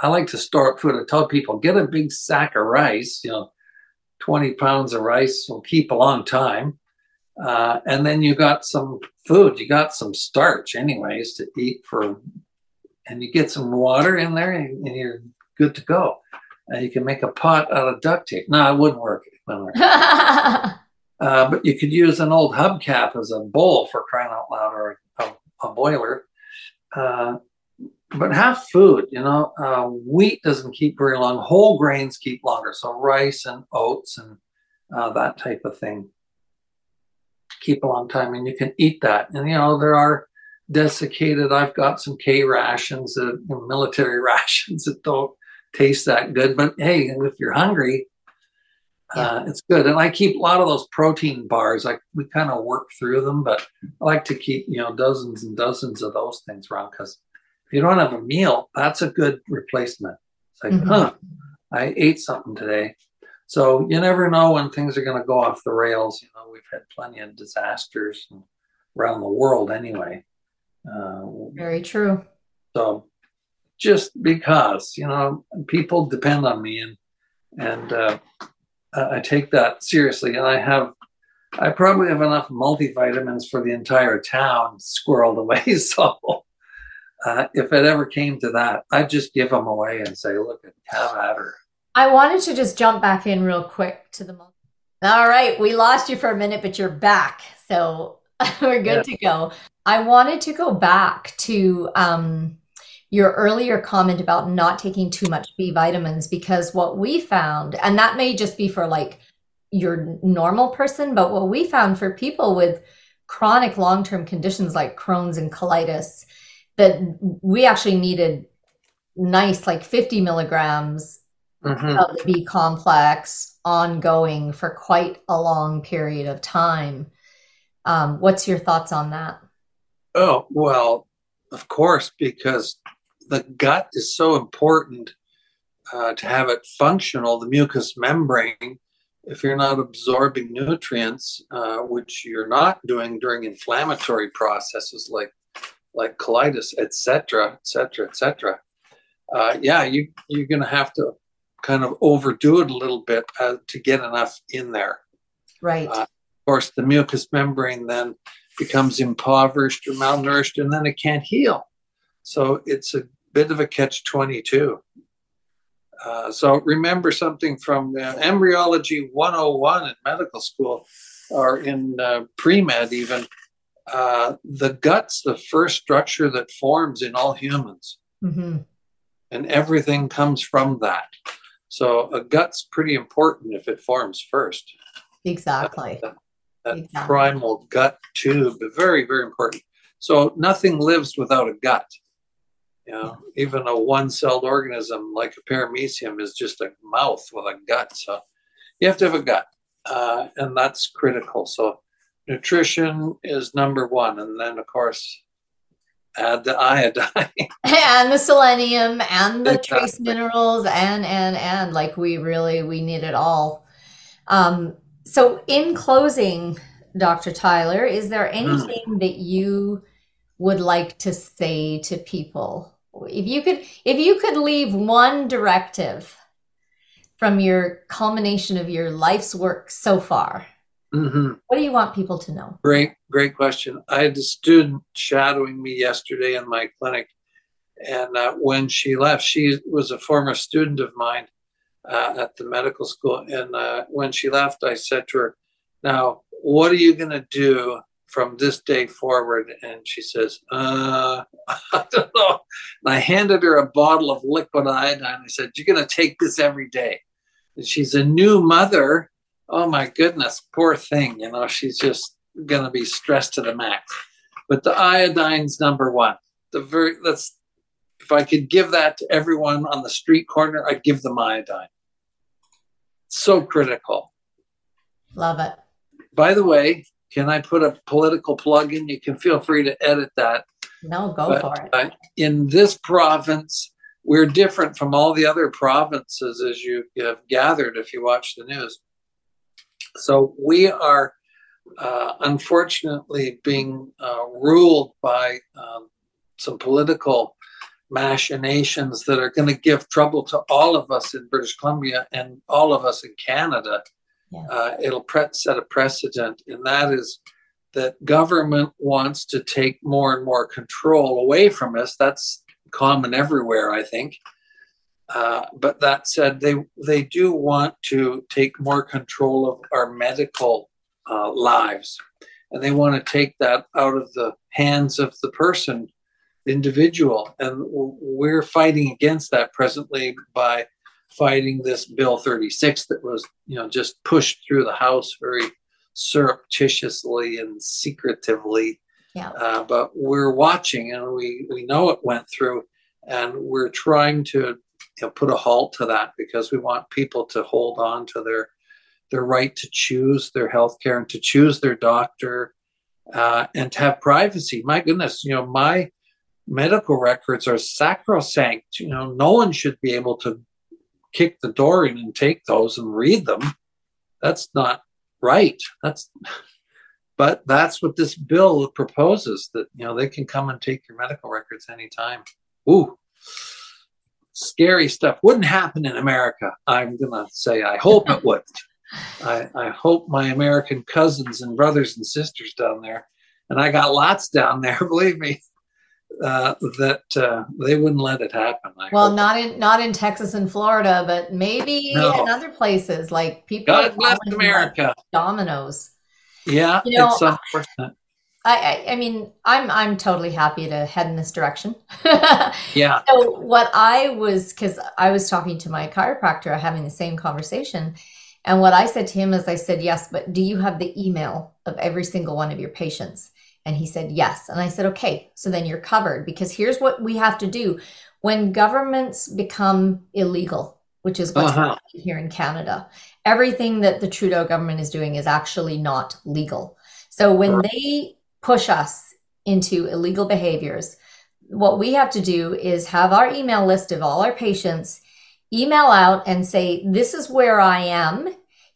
B: I like to store food. I tell people get a big sack of rice. You know, 20 pounds of rice will keep a long time. Uh, and then you got some food. You got some starch, anyways, to eat for, and you get some water in there, and, and you're good to go. And you can make a pot out of duct tape. No, it wouldn't work. It wouldn't work. (laughs) Uh, but you could use an old hubcap as a bowl for crying out loud or a, a boiler. Uh, but have food, you know. Uh, wheat doesn't keep very long. Whole grains keep longer. So rice and oats and uh, that type of thing keep a long time, and you can eat that. And you know there are desiccated. I've got some K rations, uh, military (laughs) rations that don't taste that good. But hey, if you're hungry, uh, it's good. And I keep a lot of those protein bars. Like we kind of work through them, but I like to keep you know dozens and dozens of those things around because if you don't have a meal, that's a good replacement. It's like,
A: Mhm.
B: huh, I ate something today. So you never know when things are going to go off the rails. You know, we've had plenty of disasters around the world anyway. Uh,
A: Very true.
B: so just because, you know, people depend on me and and uh, I take that seriously. And I have, I probably have enough multivitamins for the entire town squirreled away. (laughs) So uh, if it ever came to that, I'd just give them away and say, look, have at her.
A: I wanted to just jump back in real quick to the. All right, we lost you for a minute, but you're back, so (laughs) we're good to go. I wanted to go back to um, your earlier comment about not taking too much B vitamins because what we found, and that may just be for like your normal person, but what we found for people with chronic long-term conditions like Crohn's and colitis, that we actually needed nice like 50 milligrams
B: Mhm.
A: of the B complex ongoing for quite a long period of time. Um, what's your thoughts on that?
B: Oh, well, of course, because the gut is so important uh, to have it functional, the mucous membrane. If you're not absorbing nutrients, uh, which you're not doing during inflammatory processes like like colitis, et cetera, et cetera, et cetera, uh, yeah, you you're going to have to kind of overdo it a little bit uh, to get enough in there
A: Right.
B: Uh, of course, the mucous membrane then becomes impoverished or malnourished, and then it can't heal. So it's a bit of a catch 22. Uh, so remember something from embryology 101 in medical school or in uh, pre-med even. Uh, the gut's the first structure that forms in all humans. Mm-hmm. And everything comes from that. So a gut's pretty important if it forms first.
A: Exactly.
B: That, that, exactly. primal gut tube, very, very important. So nothing lives without a gut. You know, yeah. even a one-celled organism like a paramecium is just a mouth with a gut. So you have to have a gut, uh, and that's critical. So nutrition is number one, and then of course add the iodine (laughs)
A: and the selenium and the exactly. trace minerals and and and like we really we need it all. Um, so in closing, Dr. Tyler, is there hmm. anything mm. that you would like to say to people if you could if you could leave one directive from your culmination of your life's work so far mm-hmm. what do you want people to know
B: great great question i had a student shadowing me yesterday in my clinic and uh, when she left she was a former student of mine uh, at the medical school and uh, when she left i said to her now what are you going to do from this day forward. And she says, uh, (laughs) I don't know. And I handed her a bottle of liquid iodine. I said, You're going to take this every day. And she's a new mother. Oh my goodness, poor thing. You know, she's just going to be stressed to the max. But the iodine's number one. The very, that's, if I could give that to everyone on the street corner, I'd give them iodine. So critical.
A: Love it.
B: By the way, can I put a political plug in? You can feel free to edit that.
A: No, go but, for it. Uh,
B: in this province, we're different from all the other provinces, as you have gathered if you watch the news. So we are uh, unfortunately being uh, ruled by um, some political machinations that are going to give trouble to all of us in British Columbia and all of us in Canada yeah. uh, it'll pre- set a precedent, and that is that government wants to take more and more control away from us. That's common everywhere, I think. Uh, but that said, they they do want to take more control of our medical uh, lives, and they want to take that out of the hands of the person, the individual. And we're fighting against that presently by fighting this bill 36 that was you know just pushed through the house very surreptitiously and secretively yeah. Uh, but we're watching and we we know it went through and we're trying to you know, put a halt to that because we want people to hold on to their their right to choose their health care and to choose their doctor uh, and to have privacy my goodness you know my medical records are sacrosanct you know no one should be able to kick the door in and take those and read them. That's not right. That's but that's what this bill proposes that you know they can come and take your medical records anytime. Ooh, scary stuff. Wouldn't happen in America. I'm gonna say I hope it (laughs) wouldn't. I, I hope my American cousins and brothers and sisters down there, and I got lots down there, (laughs) believe me, uh, that uh, they wouldn't let it happen.
A: I well, hope. not in not in Texas and Florida, but maybe no. in other places like people.
B: God bless America.
A: dominoes.
B: Yeah, you know, it's unfortunate.
A: I, I, I mean, I'm I'm totally happy to head in this direction. (laughs)
B: yeah.
A: So what I was because I was talking to my chiropractor, having the same conversation, and what I said to him is, I said, yes, but do you have the email of every single one of your patients? And he said, Yes. And I said, Okay, so then you're covered because here's what we have to do. When governments become illegal, which is what's uh-huh. happening here in Canada, everything that the Trudeau government is doing is actually not legal. So when they push us into illegal behaviors, what we have to do is have our email list of all our patients email out and say, This is where I am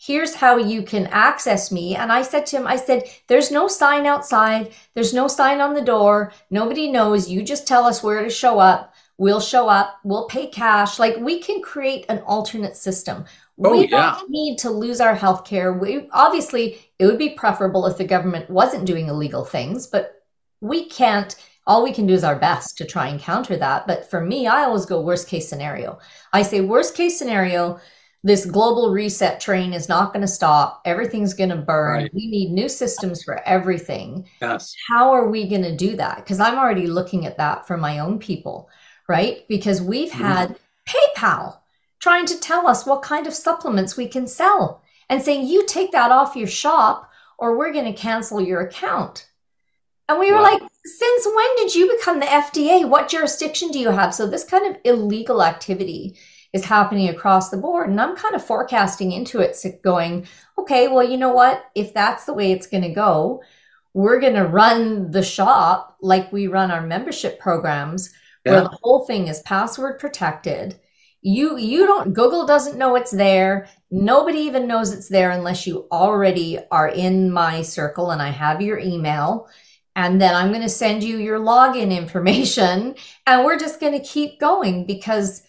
A: here's how you can access me. And I said to him, I said, there's no sign outside. There's no sign on the door. Nobody knows. You just tell us where to show up. We'll show up. We'll pay cash. Like we can create an alternate system.
B: Oh,
A: we
B: yeah.
A: don't need to lose our health care. We obviously it would be preferable if the government wasn't doing illegal things, but we can't all we can do is our best to try and counter that. But for me, I always go worst case scenario. I say, worst case scenario, this global reset train is not going to stop. Everything's going to burn. Right. We need new systems for everything.
B: Yes.
A: How are we going to do that? Because I'm already looking at that for my own people, right? Because we've mm-hmm. had mm-hmm. PayPal trying to tell us what kind of supplements we can sell and saying, you take that off your shop or we're going to cancel your account. And we were wow. like, since when did you become the FDA? What jurisdiction do you have? So this kind of illegal activity is happening across the board. And I'm kind of forecasting into it, going, okay, well, you know what? If that's the way it's going to go, we're going to run the shop like we run our membership programs, yeah. where the whole thing is password protected you you don't google doesn't know it's there. Nobody even knows it's there unless you already are in my circle and i have your email. And then i'm going to send you your login information. (laughs) And we're just going to keep going because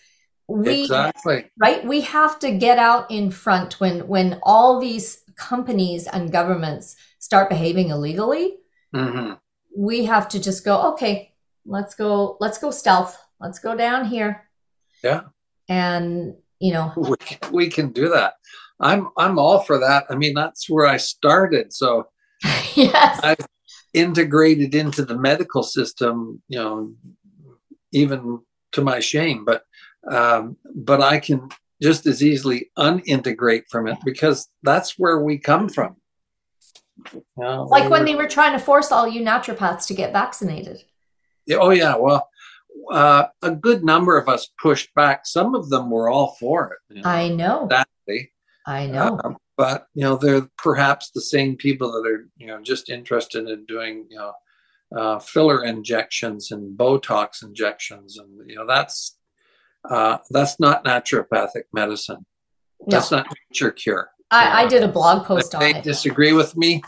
A: we
B: exactly.
A: right? We have to get out in front when when all these companies and governments start behaving illegally. Mm-hmm. we have to just go okay let's go let's go stealth. Let's go down here.
B: Yeah
A: and you know (laughs)
B: we, we can do that. I'm i'm all for that. I mean that's where i started. So (laughs)
A: yes.
B: I've integrated into the medical system you know even to my shame but um, but i can just as easily unintegrate from it because that's where we come from.
A: You know, like when they were trying to force all you naturopaths to get vaccinated.
B: Oh yeah. Well uh, a good number of us pushed back. Some of them were all for it.
A: You know, I know.
B: Exactly.
A: I know.
B: Uh, but you know, they're perhaps the same people that are you know just interested in doing you know uh, filler injections and Botox injections, and you know that's uh, that's not naturopathic medicine. No. That's not nature cure.
A: I, I did a blog post
B: if
A: on
B: they it. Disagree with me?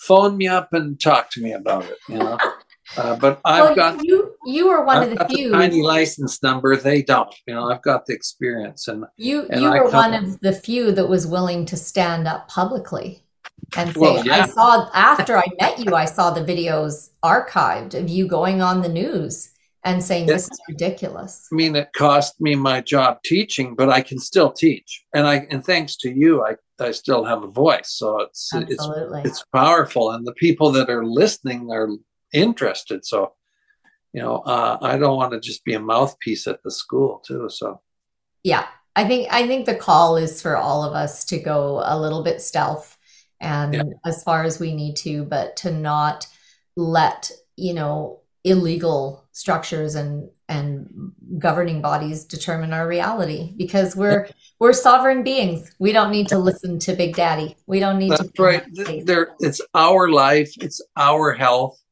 B: Phone me up and talk to me about it. You know. (laughs) Uh, but I've well, got
A: you. You were one
B: I've
A: of the few
B: the tiny license number. They don't. You know, I've got the experience, and
A: you and you were one of the few that was willing to stand up publicly and say, well, yeah. "I saw after I met you. I saw the videos archived of you going on the news." And saying this is ridiculous.
B: I mean, it cost me my job teaching, but I can still teach, and I and thanks to you, I I still have a voice. So it's Absolutely. it's it's powerful, and the people that are listening are interested. So, you know, uh, I don't want to just be a mouthpiece at the school too. So,
A: yeah, I think I think the call is for all of us to go a little bit stealth and yeah. as far as we need to, but to not let you know illegal structures and and governing bodies determine our reality because we're we're sovereign beings. We don't need to listen to Big Daddy. We don't need
B: That's
A: to.
B: right. There, it's our life. It's our health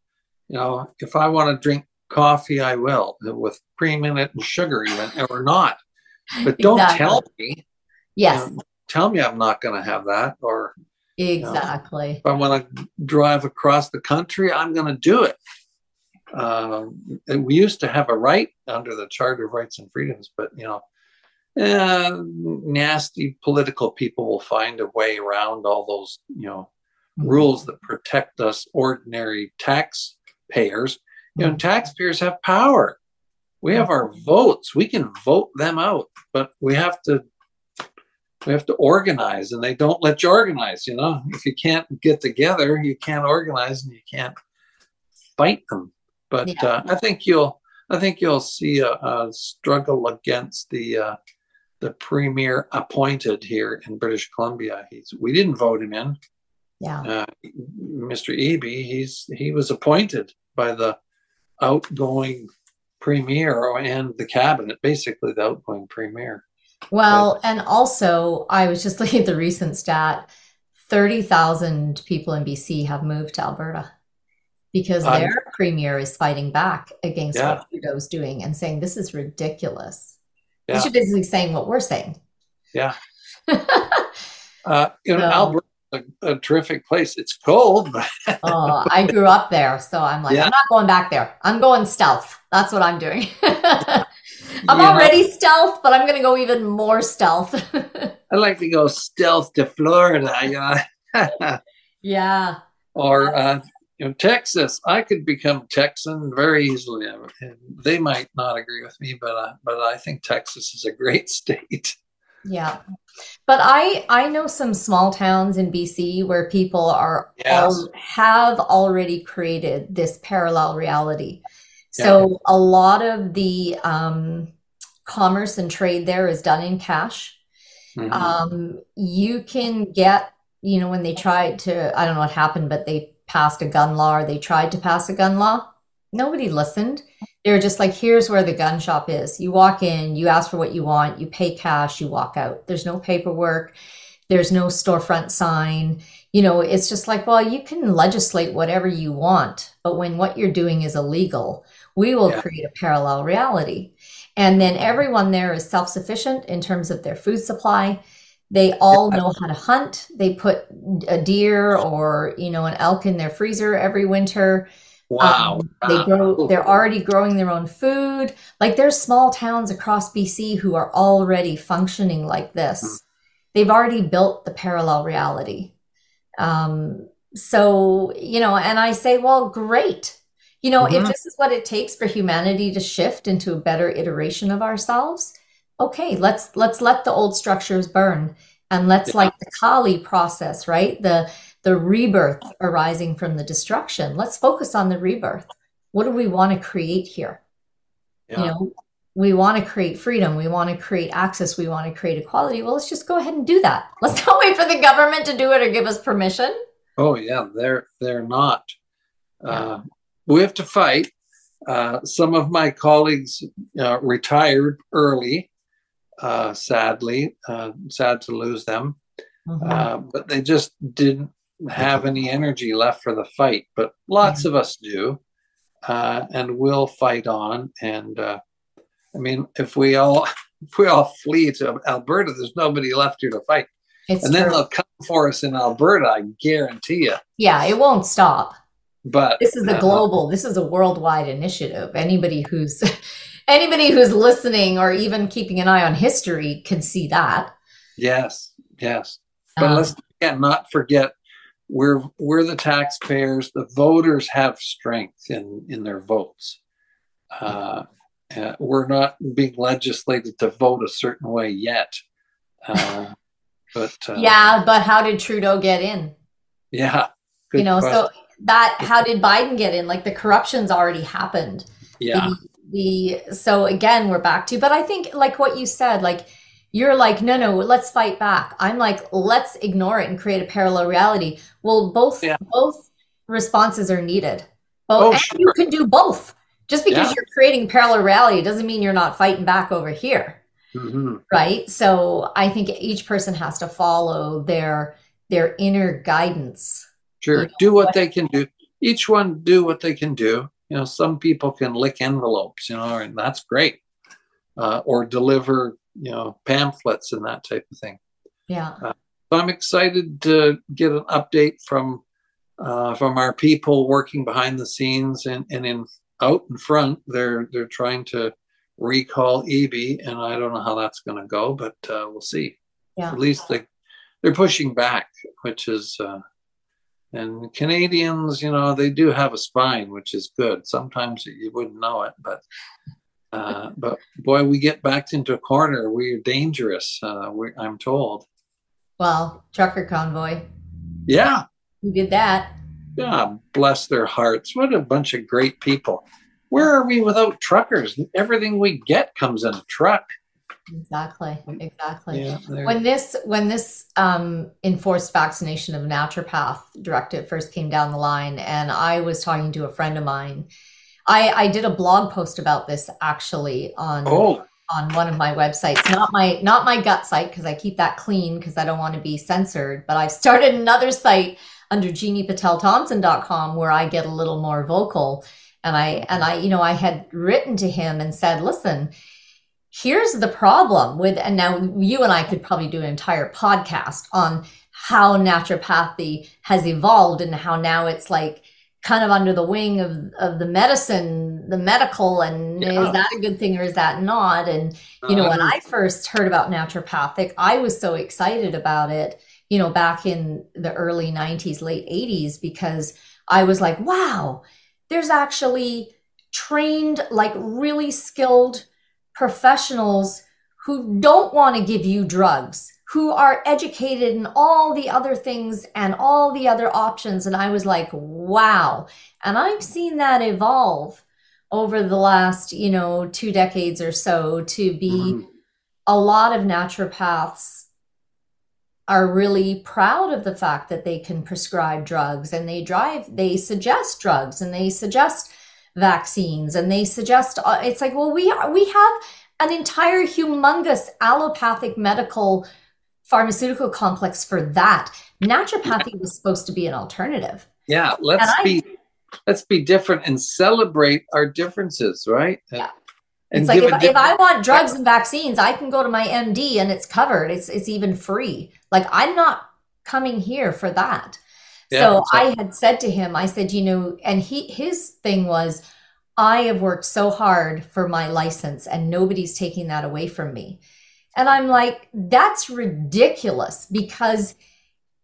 B: you know, if I want to drink coffee, I will with cream in it and sugar, even or not. But don't exactly. tell me.
A: Yes.
B: Know, tell me I'm not going to have that, or
A: exactly. You know,
B: if I want to drive across the country, I'm going to do it. Uh, we used to have a right under the Charter of Rights and Freedoms, but you know, eh, nasty political people will find a way around all those you know mm-hmm. rules that protect us ordinary tax payers. You know, taxpayers have power. We have our votes. We can vote them out, but we have to we have to organize and they don't let you organize you know? If you can't get together you can't organize and you can't fight them. But yeah. uh, i think you'll i think you'll see a, a struggle against the uh, the premier appointed here in british columbia. He's we didn't vote him in.
A: Yeah. Uh,
B: mr eby he's he was appointed by the outgoing premier and the cabinet, basically the outgoing premier.
A: Well, but, and also, I was just (laughs) looking at the recent stat 30,000 people in BC have moved to Alberta because their premier is fighting back against yeah. what Trudeau's doing and saying this is ridiculous. Yeah. He's basically saying what we're saying.
B: Yeah. (laughs) uh, you know, so, Alberta a, a terrific place. It's cold. (laughs)
A: oh, I grew up there, so I'm like, yeah. I'm not going back there. I'm going stealth. That's what I'm doing. (laughs) I'm yeah. already stealth, but I'm going to go even more stealth. (laughs)
B: I'd like to go stealth to Florida.
A: yeah.
B: Or uh, you know, Texas, I could become Texan very easily. And they might not agree with me, but uh, but I think Texas is a great state.
A: Yeah, but I I know some small towns in BC where people are
B: Yes.
A: all, have already created this parallel reality. So a lot of the um, commerce and trade there is done in cash.
B: Mhm.
A: Um, you can get, you know, when they tried to, I don't know what happened, but they passed a gun law or they tried to pass a gun law. Nobody listened. They were just like, here's where the gun shop is. You walk in, you ask for what you want, you pay cash, you walk out. There's no paperwork, there's no storefront sign. You know, it's just like, well, you can legislate whatever you want, but when what you're doing is illegal, we will
B: Yeah.
A: create a parallel reality. And then everyone there is self sufficient in terms of their food supply. They all know how to hunt. They put a deer or, you know, an elk in their freezer every winter.
B: Wow.
A: Um, they grow, they're already growing their own food. Like there's small towns across BC who are already functioning like this. They've already built the parallel reality. Um, so, you know, and I say, well, great. You know, if
B: Mhm.
A: this is what it takes for humanity to shift into a better iteration of ourselves, okay, let's let's let the old structures burn and let's
B: Yeah.
A: like the Kali process, right? The the rebirth arising from the destruction. Let's focus on the rebirth. What do we want to create here?
B: Yeah.
A: You know, we want to create freedom, we want to create access, we want to create equality. Well, let's just go ahead and do that. (laughs) Let's not wait for the government to do it or give us permission.
B: Oh yeah, they're they're not. Uh, we have to fight. Uh, some of my colleagues uh, retired early. Uh, sadly, uh, sad to lose them. Uh, but they just didn't have any energy left for the fight. But lots of us do, uh, and we'll fight on. And uh, I mean, if we all (laughs) if we all flee to Alberta, there's nobody left here to fight.
A: it's
B: and then they'll come for us in Alberta, I guarantee you.
A: yeah, it won't stop.
B: But
A: This is a
B: uh,
A: global, this is a worldwide initiative. Anybody who's (laughs) anybody who's listening or even keeping an eye on history can see that.
B: yes, yes. But
A: Um,
B: let's again not forget we're we're the taxpayers. The voters have strength in in their votes. Uh, uh, we're not being legislated to vote a certain way yet. Uh, (laughs) but uh,
A: yeah, but how did Trudeau get in?
B: yeah.
A: you know,
B: question.
A: so that how did Biden get in? Like the corruption's already happened.
B: yeah,
A: The, the so again we're back to, but I think like what you said, like you're like, no, no, let's fight back. I'm like, let's ignore it and create a parallel reality. Well, both
B: Yeah.
A: both responses are needed. Both,
B: Oh,
A: and
B: sure.
A: you can do both. Just because
B: Yeah.
A: you're creating parallel reality doesn't mean you're not fighting back over here
B: Mhm.
A: right so i think each person has to follow their their inner guidance
B: Sure.
A: You know,
B: do what
A: what-
B: they can do. Each one do what they can do. You know, some people can lick envelopes, you know, and that's great. Uh, or deliver, you know, pamphlets and that type of thing.
A: yeah
B: So I'm excited to get an update from uh, from our people working behind the scenes and, and in out in front. They're they're trying to recall Eby, and I don't know how that's going to go, but uh, we'll see.
A: Yeah.
B: At least they they're pushing back, which is. Uh, and Canadians, you know, they do have a spine, which is good. Sometimes you wouldn't know it, but uh, but boy, we get backed into a corner. We're dangerous. Uh, we I'm told.
A: well trucker convoy
B: Yeah,
A: who did that
B: God bless their hearts. What a bunch of great people. Where are we without truckers? Everything we get comes in a truck.
A: exactly exactly
B: Yeah,
A: when this when this um, enforced vaccination of naturopath directive first came down the line and i was talking to a friend of mine i i did a blog post about this actually on
B: oh,
A: on one of my websites. Not my not my gut site because i keep that clean because i don't want to be censored but i've started another site under jinipatelthomson.com where i get a little more vocal. And i and i you know i had written to him and said listen here's the problem with and now you and i could probably do an entire podcast on how naturopathy has evolved and how now it's like kind of under the wing of, of the medicine the medical and
B: Yeah.
A: is that a good thing or is that not? And you know when uh-huh. i first heard about naturopathic i was so excited about it you know back in the early 90s late 80s because I was like, wow, there's actually trained, like really skilled professionals who don't want to give you drugs, who are educated in all the other things and all the other options. And I was like, wow. And I've seen that evolve over the last, you know, two decades or so to be mm-hmm. a lot of naturopaths are really proud of the fact that they can prescribe drugs and they drive they suggest drugs and they suggest vaccines and they suggest uh, it's like well we are, we have an entire humongous allopathic medical pharmaceutical complex for that naturopathy was supposed to be an alternative
B: yeah let's be let's be different and celebrate our differences right
A: yeah it's like if, if I want drugs and vaccines, I can go to my MD and it's covered. It's it's even free. Like I'm not coming here for that. Yeah, so exactly. I had said to him, I said, you know, and he his thing was, I have worked so hard for my license and nobody's taking that away from me. And I'm like, that's ridiculous because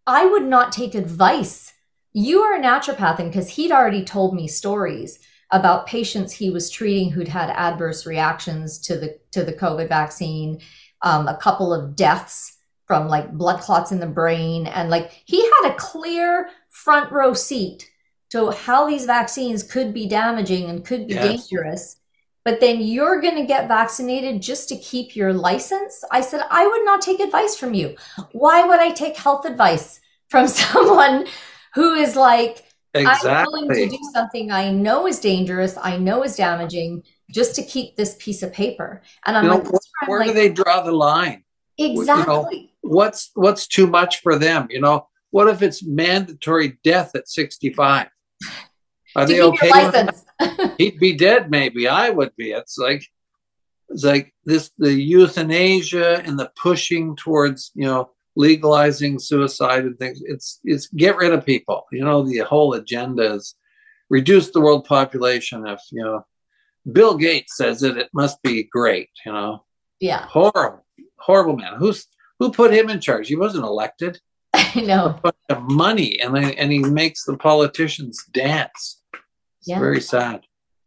A: I would not take advice. You are a naturopath, and because he'd already told me stories about patients he was treating who'd had adverse reactions to the to the COVID vaccine, um, a couple of deaths from like blood clots in the brain, and like he had a clear front row seat to how these vaccines could be damaging and could be yes. dangerous. But then you're going to get vaccinated just to keep your license. I said, I would not take advice from you. Why would I take health advice from (laughs) someone who is like, Exactly. I'm willing to do something I know is dangerous, I know is damaging, just to keep this piece of paper. And I'm you know, like,
B: where, where like, do they draw the line?
A: Exactly.
B: You know, what's what's too much for them? You know, what if it's mandatory death at 65? Are they okay? (laughs) He'd be dead, maybe. I would be. It's like it's like this the euthanasia and the pushing towards, you know, legalizing suicide and things. It's it's get rid of people. You know, the whole agenda is reduce the world population. If you know, Bill Gates says it, it must be great. You know,
A: yeah,
B: horrible, horrible man. Who's who put him in charge? He wasn't elected. (laughs)
A: I know.
B: Of money, and and he makes the politicians dance. Yeah. very sad.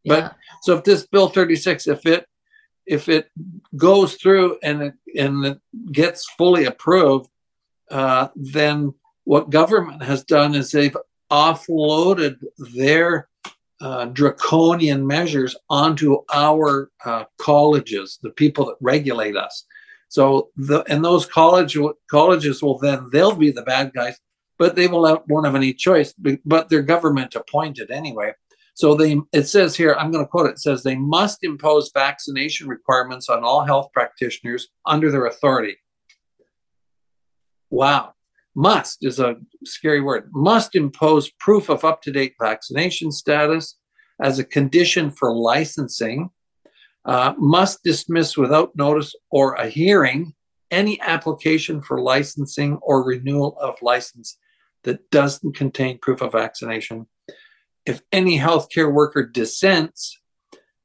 B: But yeah. so if this bill 36, if it if it goes through and it and it gets fully approved, uh, then what government has done is they've offloaded their uh, draconian measures onto our uh, colleges, the people that regulate us. So, the, and those college colleges will then they'll be the bad guys, but they will have, won't have any choice. But they're government appointed anyway. So they it says here, I'm going to quote it. It says they must impose vaccination requirements on all health practitioners under their authority. Wow. Must is a scary word. Must impose proof of up to date vaccination status as a condition for licensing. Uh, must dismiss without notice or a hearing any application for licensing or renewal of license that doesn't contain proof of vaccination. If any healthcare worker dissents,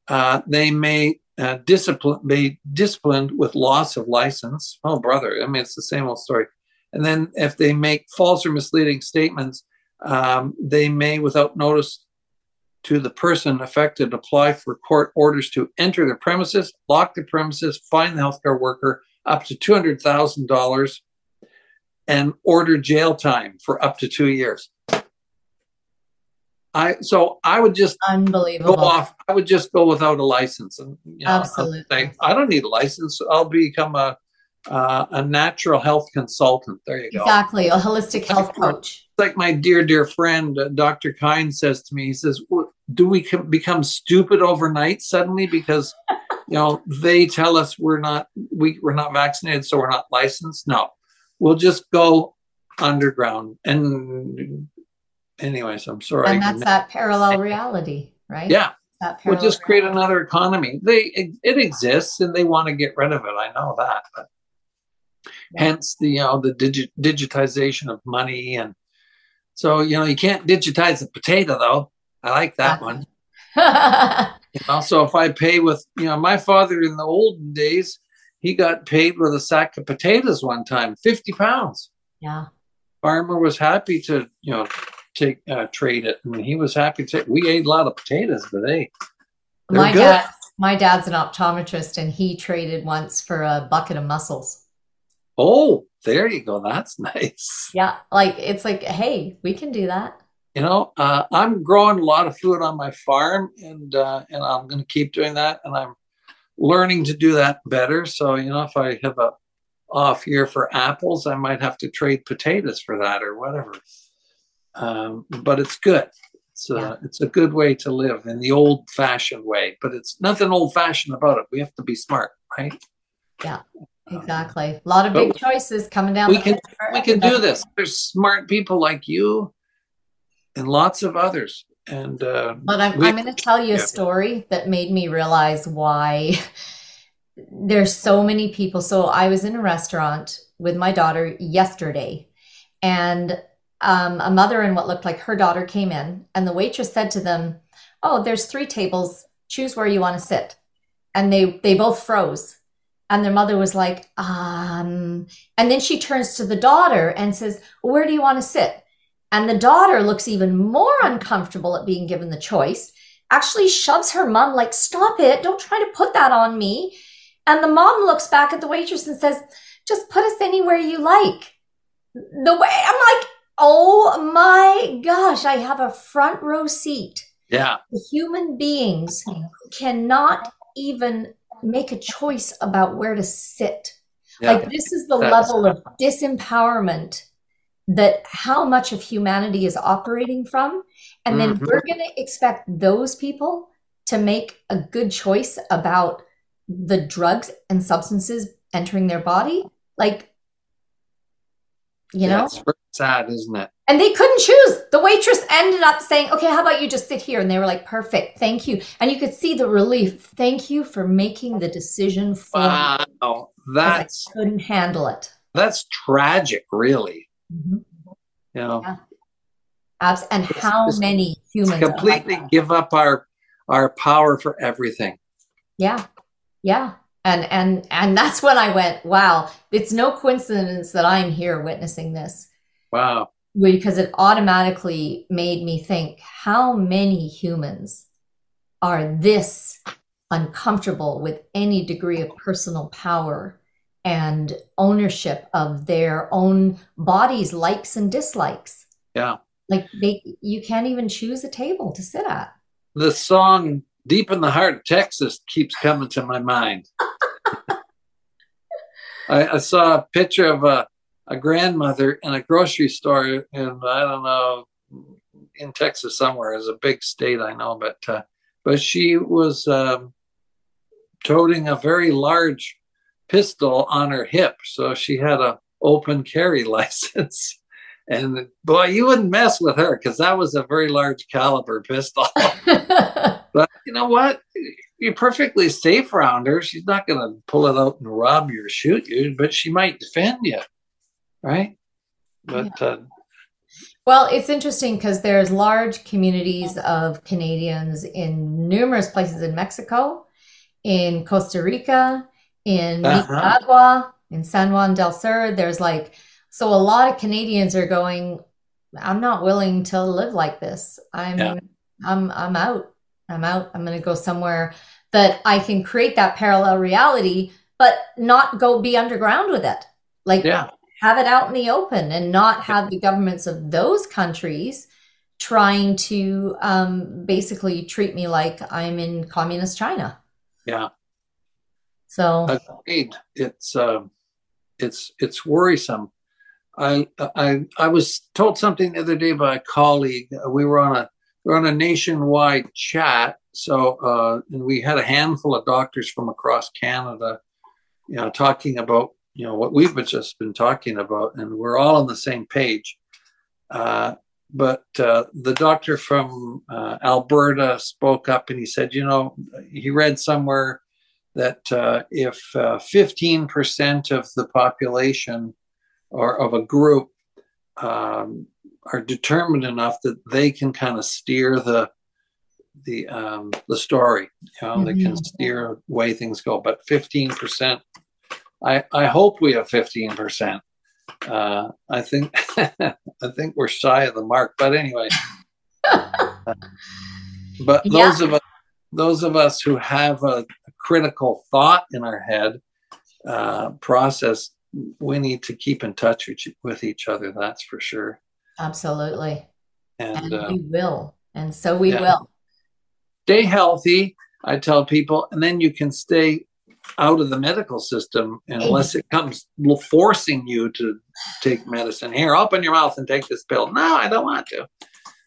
B: uh, they may uh, discipline, be disciplined with loss of license. Oh, brother, I mean, it's the same old story. And then if they make false or misleading statements, um, they may, without notice to the person affected, apply for court orders to enter the premises, lock the premises, fine the healthcare worker up to $200,000, and order jail time for up to two years. I so I would just
A: unbelievable
B: go off. I would just go without a license, and
A: you know, absolutely.
B: Say, I don't need a license. I'll become a uh, a natural health consultant. There you
A: go. Exactly, a holistic health coach.
B: Like my dear, dear friend, uh, Dr. Kind says to me, he says, "Do we become stupid overnight suddenly because you know they tell us we're not we we're not vaccinated, so we're not licensed? No, we'll just go underground." And anyways, I'm sorry.
A: And that's that parallel reality, right?
B: Yeah. We'll just create reality. another economy. They it, it exists, and they want to get rid of it. I know that, but hence the you know the digi- digitization of money and so you know you can't digitize a potato though i like that one (laughs) (laughs) also, if i pay with you know my father in the olden days he got paid with a sack of potatoes one time 50 pounds
A: yeah
B: farmer was happy to you know take uh, trade it, and he was happy to. We ate a lot of potatoes today. They're
A: my
B: good.
A: dad, my dad's an optometrist, and he traded once for a bucket of mussels.
B: Oh, there you go. That's (laughs) nice.
A: Yeah, like it's like, hey, we can do that.
B: You know, uh, I'm growing a lot of food on my farm, and uh, and I'm going to keep doing that, and I'm learning to do that better. So you know, if I have a off year for apples, I might have to trade potatoes for that or whatever. Um, but it's good. It's a,
A: Yeah.
B: it's a good way to live in the old fashioned way, but it's nothing old fashioned about it. We have to be smart, right?
A: Yeah, exactly. A lot of big choices coming down.
B: we
A: the
B: can- We can do this. There's smart people like you and lots of others. And uh,
A: But I'm,
B: We-
A: I'm going to tell you a
B: yeah.
A: story that made me realize why (laughs) there's so many people. So I was in a restaurant with my daughter yesterday, and um, a mother and what looked like her daughter came in, and the waitress said to them, "Oh, there's three tables. Choose where you want to sit." And they they both froze. And their mother was like, um, and then she turns to the daughter and says, Where do you want to sit? And the daughter looks even more uncomfortable at being given the choice, actually shoves her mom, like, Stop it. Don't try to put that on me. And the mom looks back at the waitress and says, Just put us anywhere you like. The way I'm like, Oh my gosh, I have a front row seat.
B: yeah,
A: The human beings cannot even make a choice about where to sit.
B: yeah.
A: Like this is the
B: That's-
A: level of disempowerment that how much of humanity is operating from. And then
B: Mhm.
A: we're going to expect those people to make a good choice about the drugs and substances entering their body. Like, you
B: Yeah,
A: know,
B: sad, isn't it?
A: and they couldn't choose. The waitress ended up saying, Okay, how about you just sit here? And they were like, Perfect. Thank you. And you could see the relief. Thank you for making the decision for me.
B: That's
A: I couldn't handle it.
B: that's tragic, really.
A: Mhm.
B: You know,
A: Yeah. Abs- and
B: It's-
A: how
B: it's-
A: many humans are like
B: completely give up our our power for everything.
A: Yeah. Yeah. And and and that's when I went, wow, it's no coincidence that I'm here witnessing this
B: Wow.
A: because it automatically made me think how many humans are this uncomfortable with any degree of personal power and ownership of their own bodies likes and dislikes
B: Yeah.
A: like they you can't even choose a table to sit at
B: The song Deep in the Heart of Texas keeps coming to my mind. (laughs) I, I saw a picture of a, a grandmother in a grocery store in, I don't know, in Texas somewhere. is a big state, I know, but uh, but she was um, toting a very large pistol on her hip, so she had a open carry (laughs) license. And boy, you wouldn't mess with her because that was a very large caliber pistol. (laughs) But you know what? You're perfectly safe around her. She's not going to pull it out and rob you or shoot you, but she might defend you, right? But uh,
A: Well, it's interesting because there's large communities of Canadians in numerous places in Mexico, in Costa Rica, in
B: Uh-huh.
A: Nicaragua, in San Juan del Sur. There's like, so a lot of Canadians are going, I'm not willing to live like this. I'm,
B: Yeah.
A: I'm, I'm out. I'm out. I'm going to go somewhere that I can create that parallel reality, but not go be underground with it. Like,
B: yeah,
A: have it out in the open and not have the governments of those countries trying to um, basically treat me like I'm in communist China.
B: yeah,
A: So,
B: agreed. It's um, it's it's worrisome. I I I was told something the other day by a colleague. We were on a we were on a nationwide chat, so uh, and we had a handful of doctors from across Canada, you know, talking about you know what we've just been talking about, and we're all on the same page. Uh, but uh, the doctor from uh, Alberta spoke up and he said, you know, he read somewhere that uh, if uh, 15% of the population or of a group um, are determined enough that they can kind of steer the the um, the story, you know, they can
A: Mhm.
B: steer the way things go. But 15%, I I hope we have 15%. Uh, I think (laughs) I think we're shy of the mark, but anyway. (laughs) but
A: Yeah.
B: those of us those of us who have a, a critical thought in our head uh, process, we need to keep in touch with, with each other. That's for sure.
A: Absolutely.
B: And
A: And
B: uh,
A: we will. And so we
B: yeah.
A: will.
B: stay healthy. I tell people, and then you can stay out of the medical system unless it comes forcing you to take medicine. Here, open your mouth and take this pill. No, I don't want to.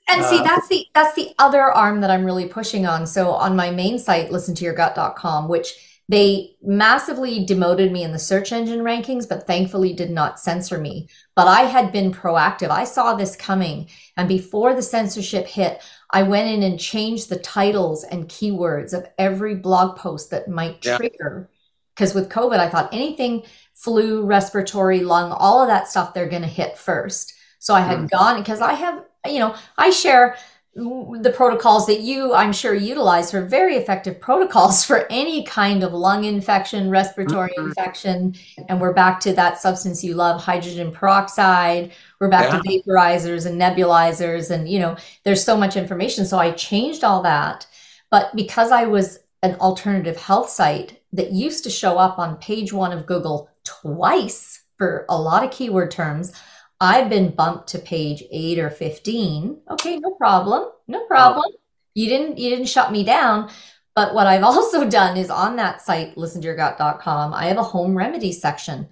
A: And see,
B: Uh,
A: that's the that's the other arm that I'm really pushing on. So on my main site, listentoyourgut.com, which they massively demoted me in the search engine rankings, but thankfully did not censor me. But I had been proactive. I saw this coming. And before the censorship hit, I went in and changed the titles and keywords of every blog post that might
B: Yeah.
A: trigger. Because with COVID, I thought anything flu, respiratory, lung, all of that stuff, they're going to hit first. So I had
B: Mhm.
A: gone because I have, you know, I share the protocols that you, I'm sure, utilize are very effective protocols for any kind of lung infection, respiratory
B: Mhm.
A: infection. And we're back to that substance you love, hydrogen peroxide. We're back to vaporizers and nebulizers. And, you know, there's so much information. So I changed all that. But because I was an alternative health site that used to show up on page one of Google twice for a lot of keyword terms, I've been bumped to page 8 or 15. Okay, no problem. No problem. You didn't you didn't shut me down. But what I've (laughs) also done is on that site listentoyourgut.com, I have a home remedy section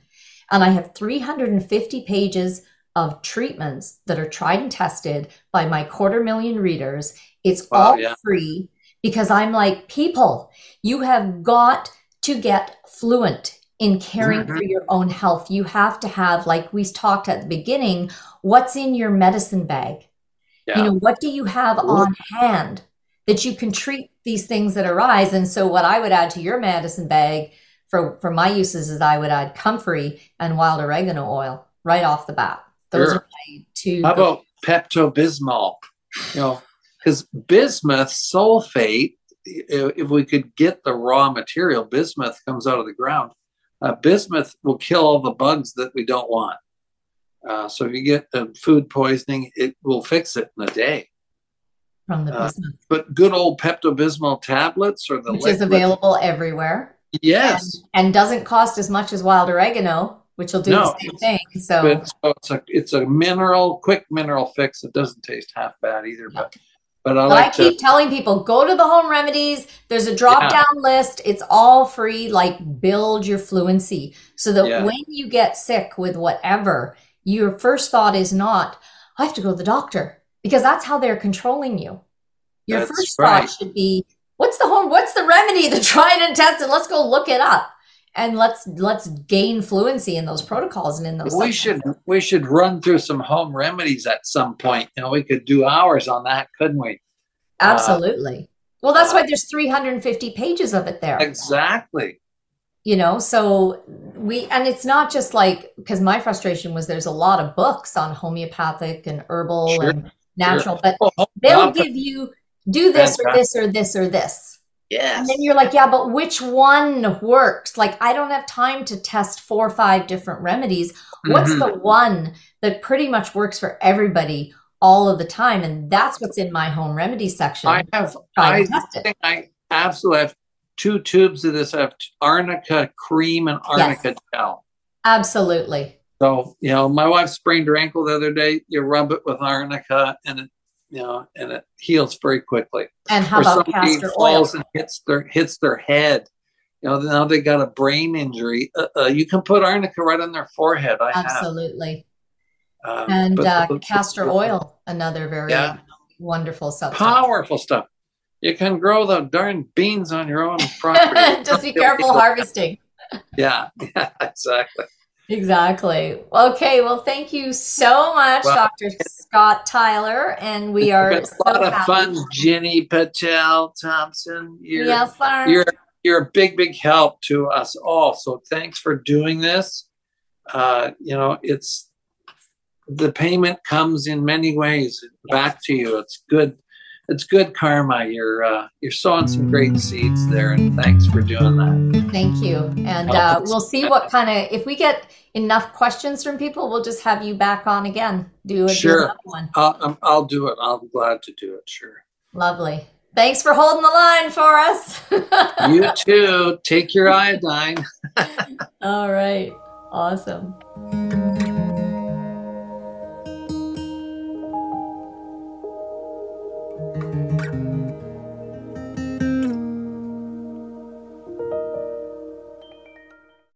A: and I have 350 pages of treatments that are tried and tested by my quarter million readers. It's
B: Wow,
A: all
B: yeah.
A: free because I'm like, people, you have got to get fluent in caring
B: Mhm.
A: for your own health. You have to have, like we talked at the beginning, what's in your medicine bag?
B: Yeah.
A: You know, what do you have
B: Cool.
A: on hand that you can treat these things that arise? And so, what I would add to your medicine bag for for my uses is I would add comfrey and wild oregano oil right off the bat. Those
B: Sure.
A: are my two.
B: How about Pepto Bismol? You know, because bismuth sulfate, if we could get the raw material, bismuth comes out of the ground. Uh, bismuth will kill all the bugs that we don't want. Uh, so if you get uh, food poisoning, it will fix it in a day.
A: from the
B: uh,
A: bismuth,
B: But good old Pepto Bismol tablets or the
A: which
B: liquid,
A: is available everywhere
B: Yes,
A: and doesn't cost as much as wild oregano, which will do
B: No,
A: the same thing. So,
B: but so it's a it's a mineral, quick mineral fix. It doesn't taste half bad either.
A: Yeah.
B: But but I
A: But I
B: like to
A: keep telling people go to the home remedies. There's a drop down list. It's all free. Like build your fluency so that
B: Yeah.
A: when you get sick with whatever, your first thought is not, I have to go to the doctor because that's how they're controlling you. Your
B: That's
A: first
B: right.
A: thought should be, what's the home, what's the remedy, the tried and tested? Let's go look it up and let's let's gain fluency in those protocols and in those.
B: we should we should run through some home remedies at some point. You know, we could do hours on that, couldn't we?
A: Absolutely. Well, that's
B: uh,
A: why there's 350 pages of it there.
B: Exactly.
A: you know so we and it's not just like because my frustration was there's a lot of books on homeopathic and herbal
B: Sure,
A: and natural but
B: Oh,
A: they'll give you do this or this or this or this and then you're like yeah but which one works like i don't have time to test four or five different remedies what's
B: Mhm.
A: the one that pretty much works for everybody all of the time and that's what's in my home remedy section
B: I have I
A: and test it.
B: think I absolutely have two tubes of this. I have arnica cream and arnica gel.
A: absolutely
B: So, you know, my wife sprained her ankle the other day. You rub it with arnica and it, you know, and it heals very quickly.
A: and how
B: or
A: about castor oil
B: and hits their hits their head. You know, now they got a brain injury. Uh, uh, you can put arnica right on their forehead. I
A: absolutely
B: have. Um,
A: and
B: but-
A: uh,
B: but-
A: castor oil, another very
B: Yeah.
A: wonderful substance.
B: Powerful stuff. You can grow the darn beans on your own (laughs) property.
A: Just be careful (laughs) harvesting.
B: Yeah, (laughs) yeah, exactly.
A: Exactly. Okay. Well, thank you so much,
B: Well,
A: Dr. Scott Tyler, and we are
B: It's
A: so
B: a lot of
A: happy.
B: fun, Jini Patel Thomson. You're
A: Yes, sir.
B: you're you're a big big help to us all so thanks for doing this uh, you know it's the payment comes in many ways back to you it's good it's good karma. You're uh, you're sowing some great seeds there, and thanks for doing that.
A: Thank you. And uh, we'll see what kind of if we get enough questions from people, we'll just have you back on again. Do, a,
B: sure.
A: do one.
B: I'll, um, I'll do it. I'm glad to do it. Sure.
A: Lovely. Thanks for holding the line for us. (laughs)
B: you too. Take your iodine. (laughs)
A: All right. Awesome.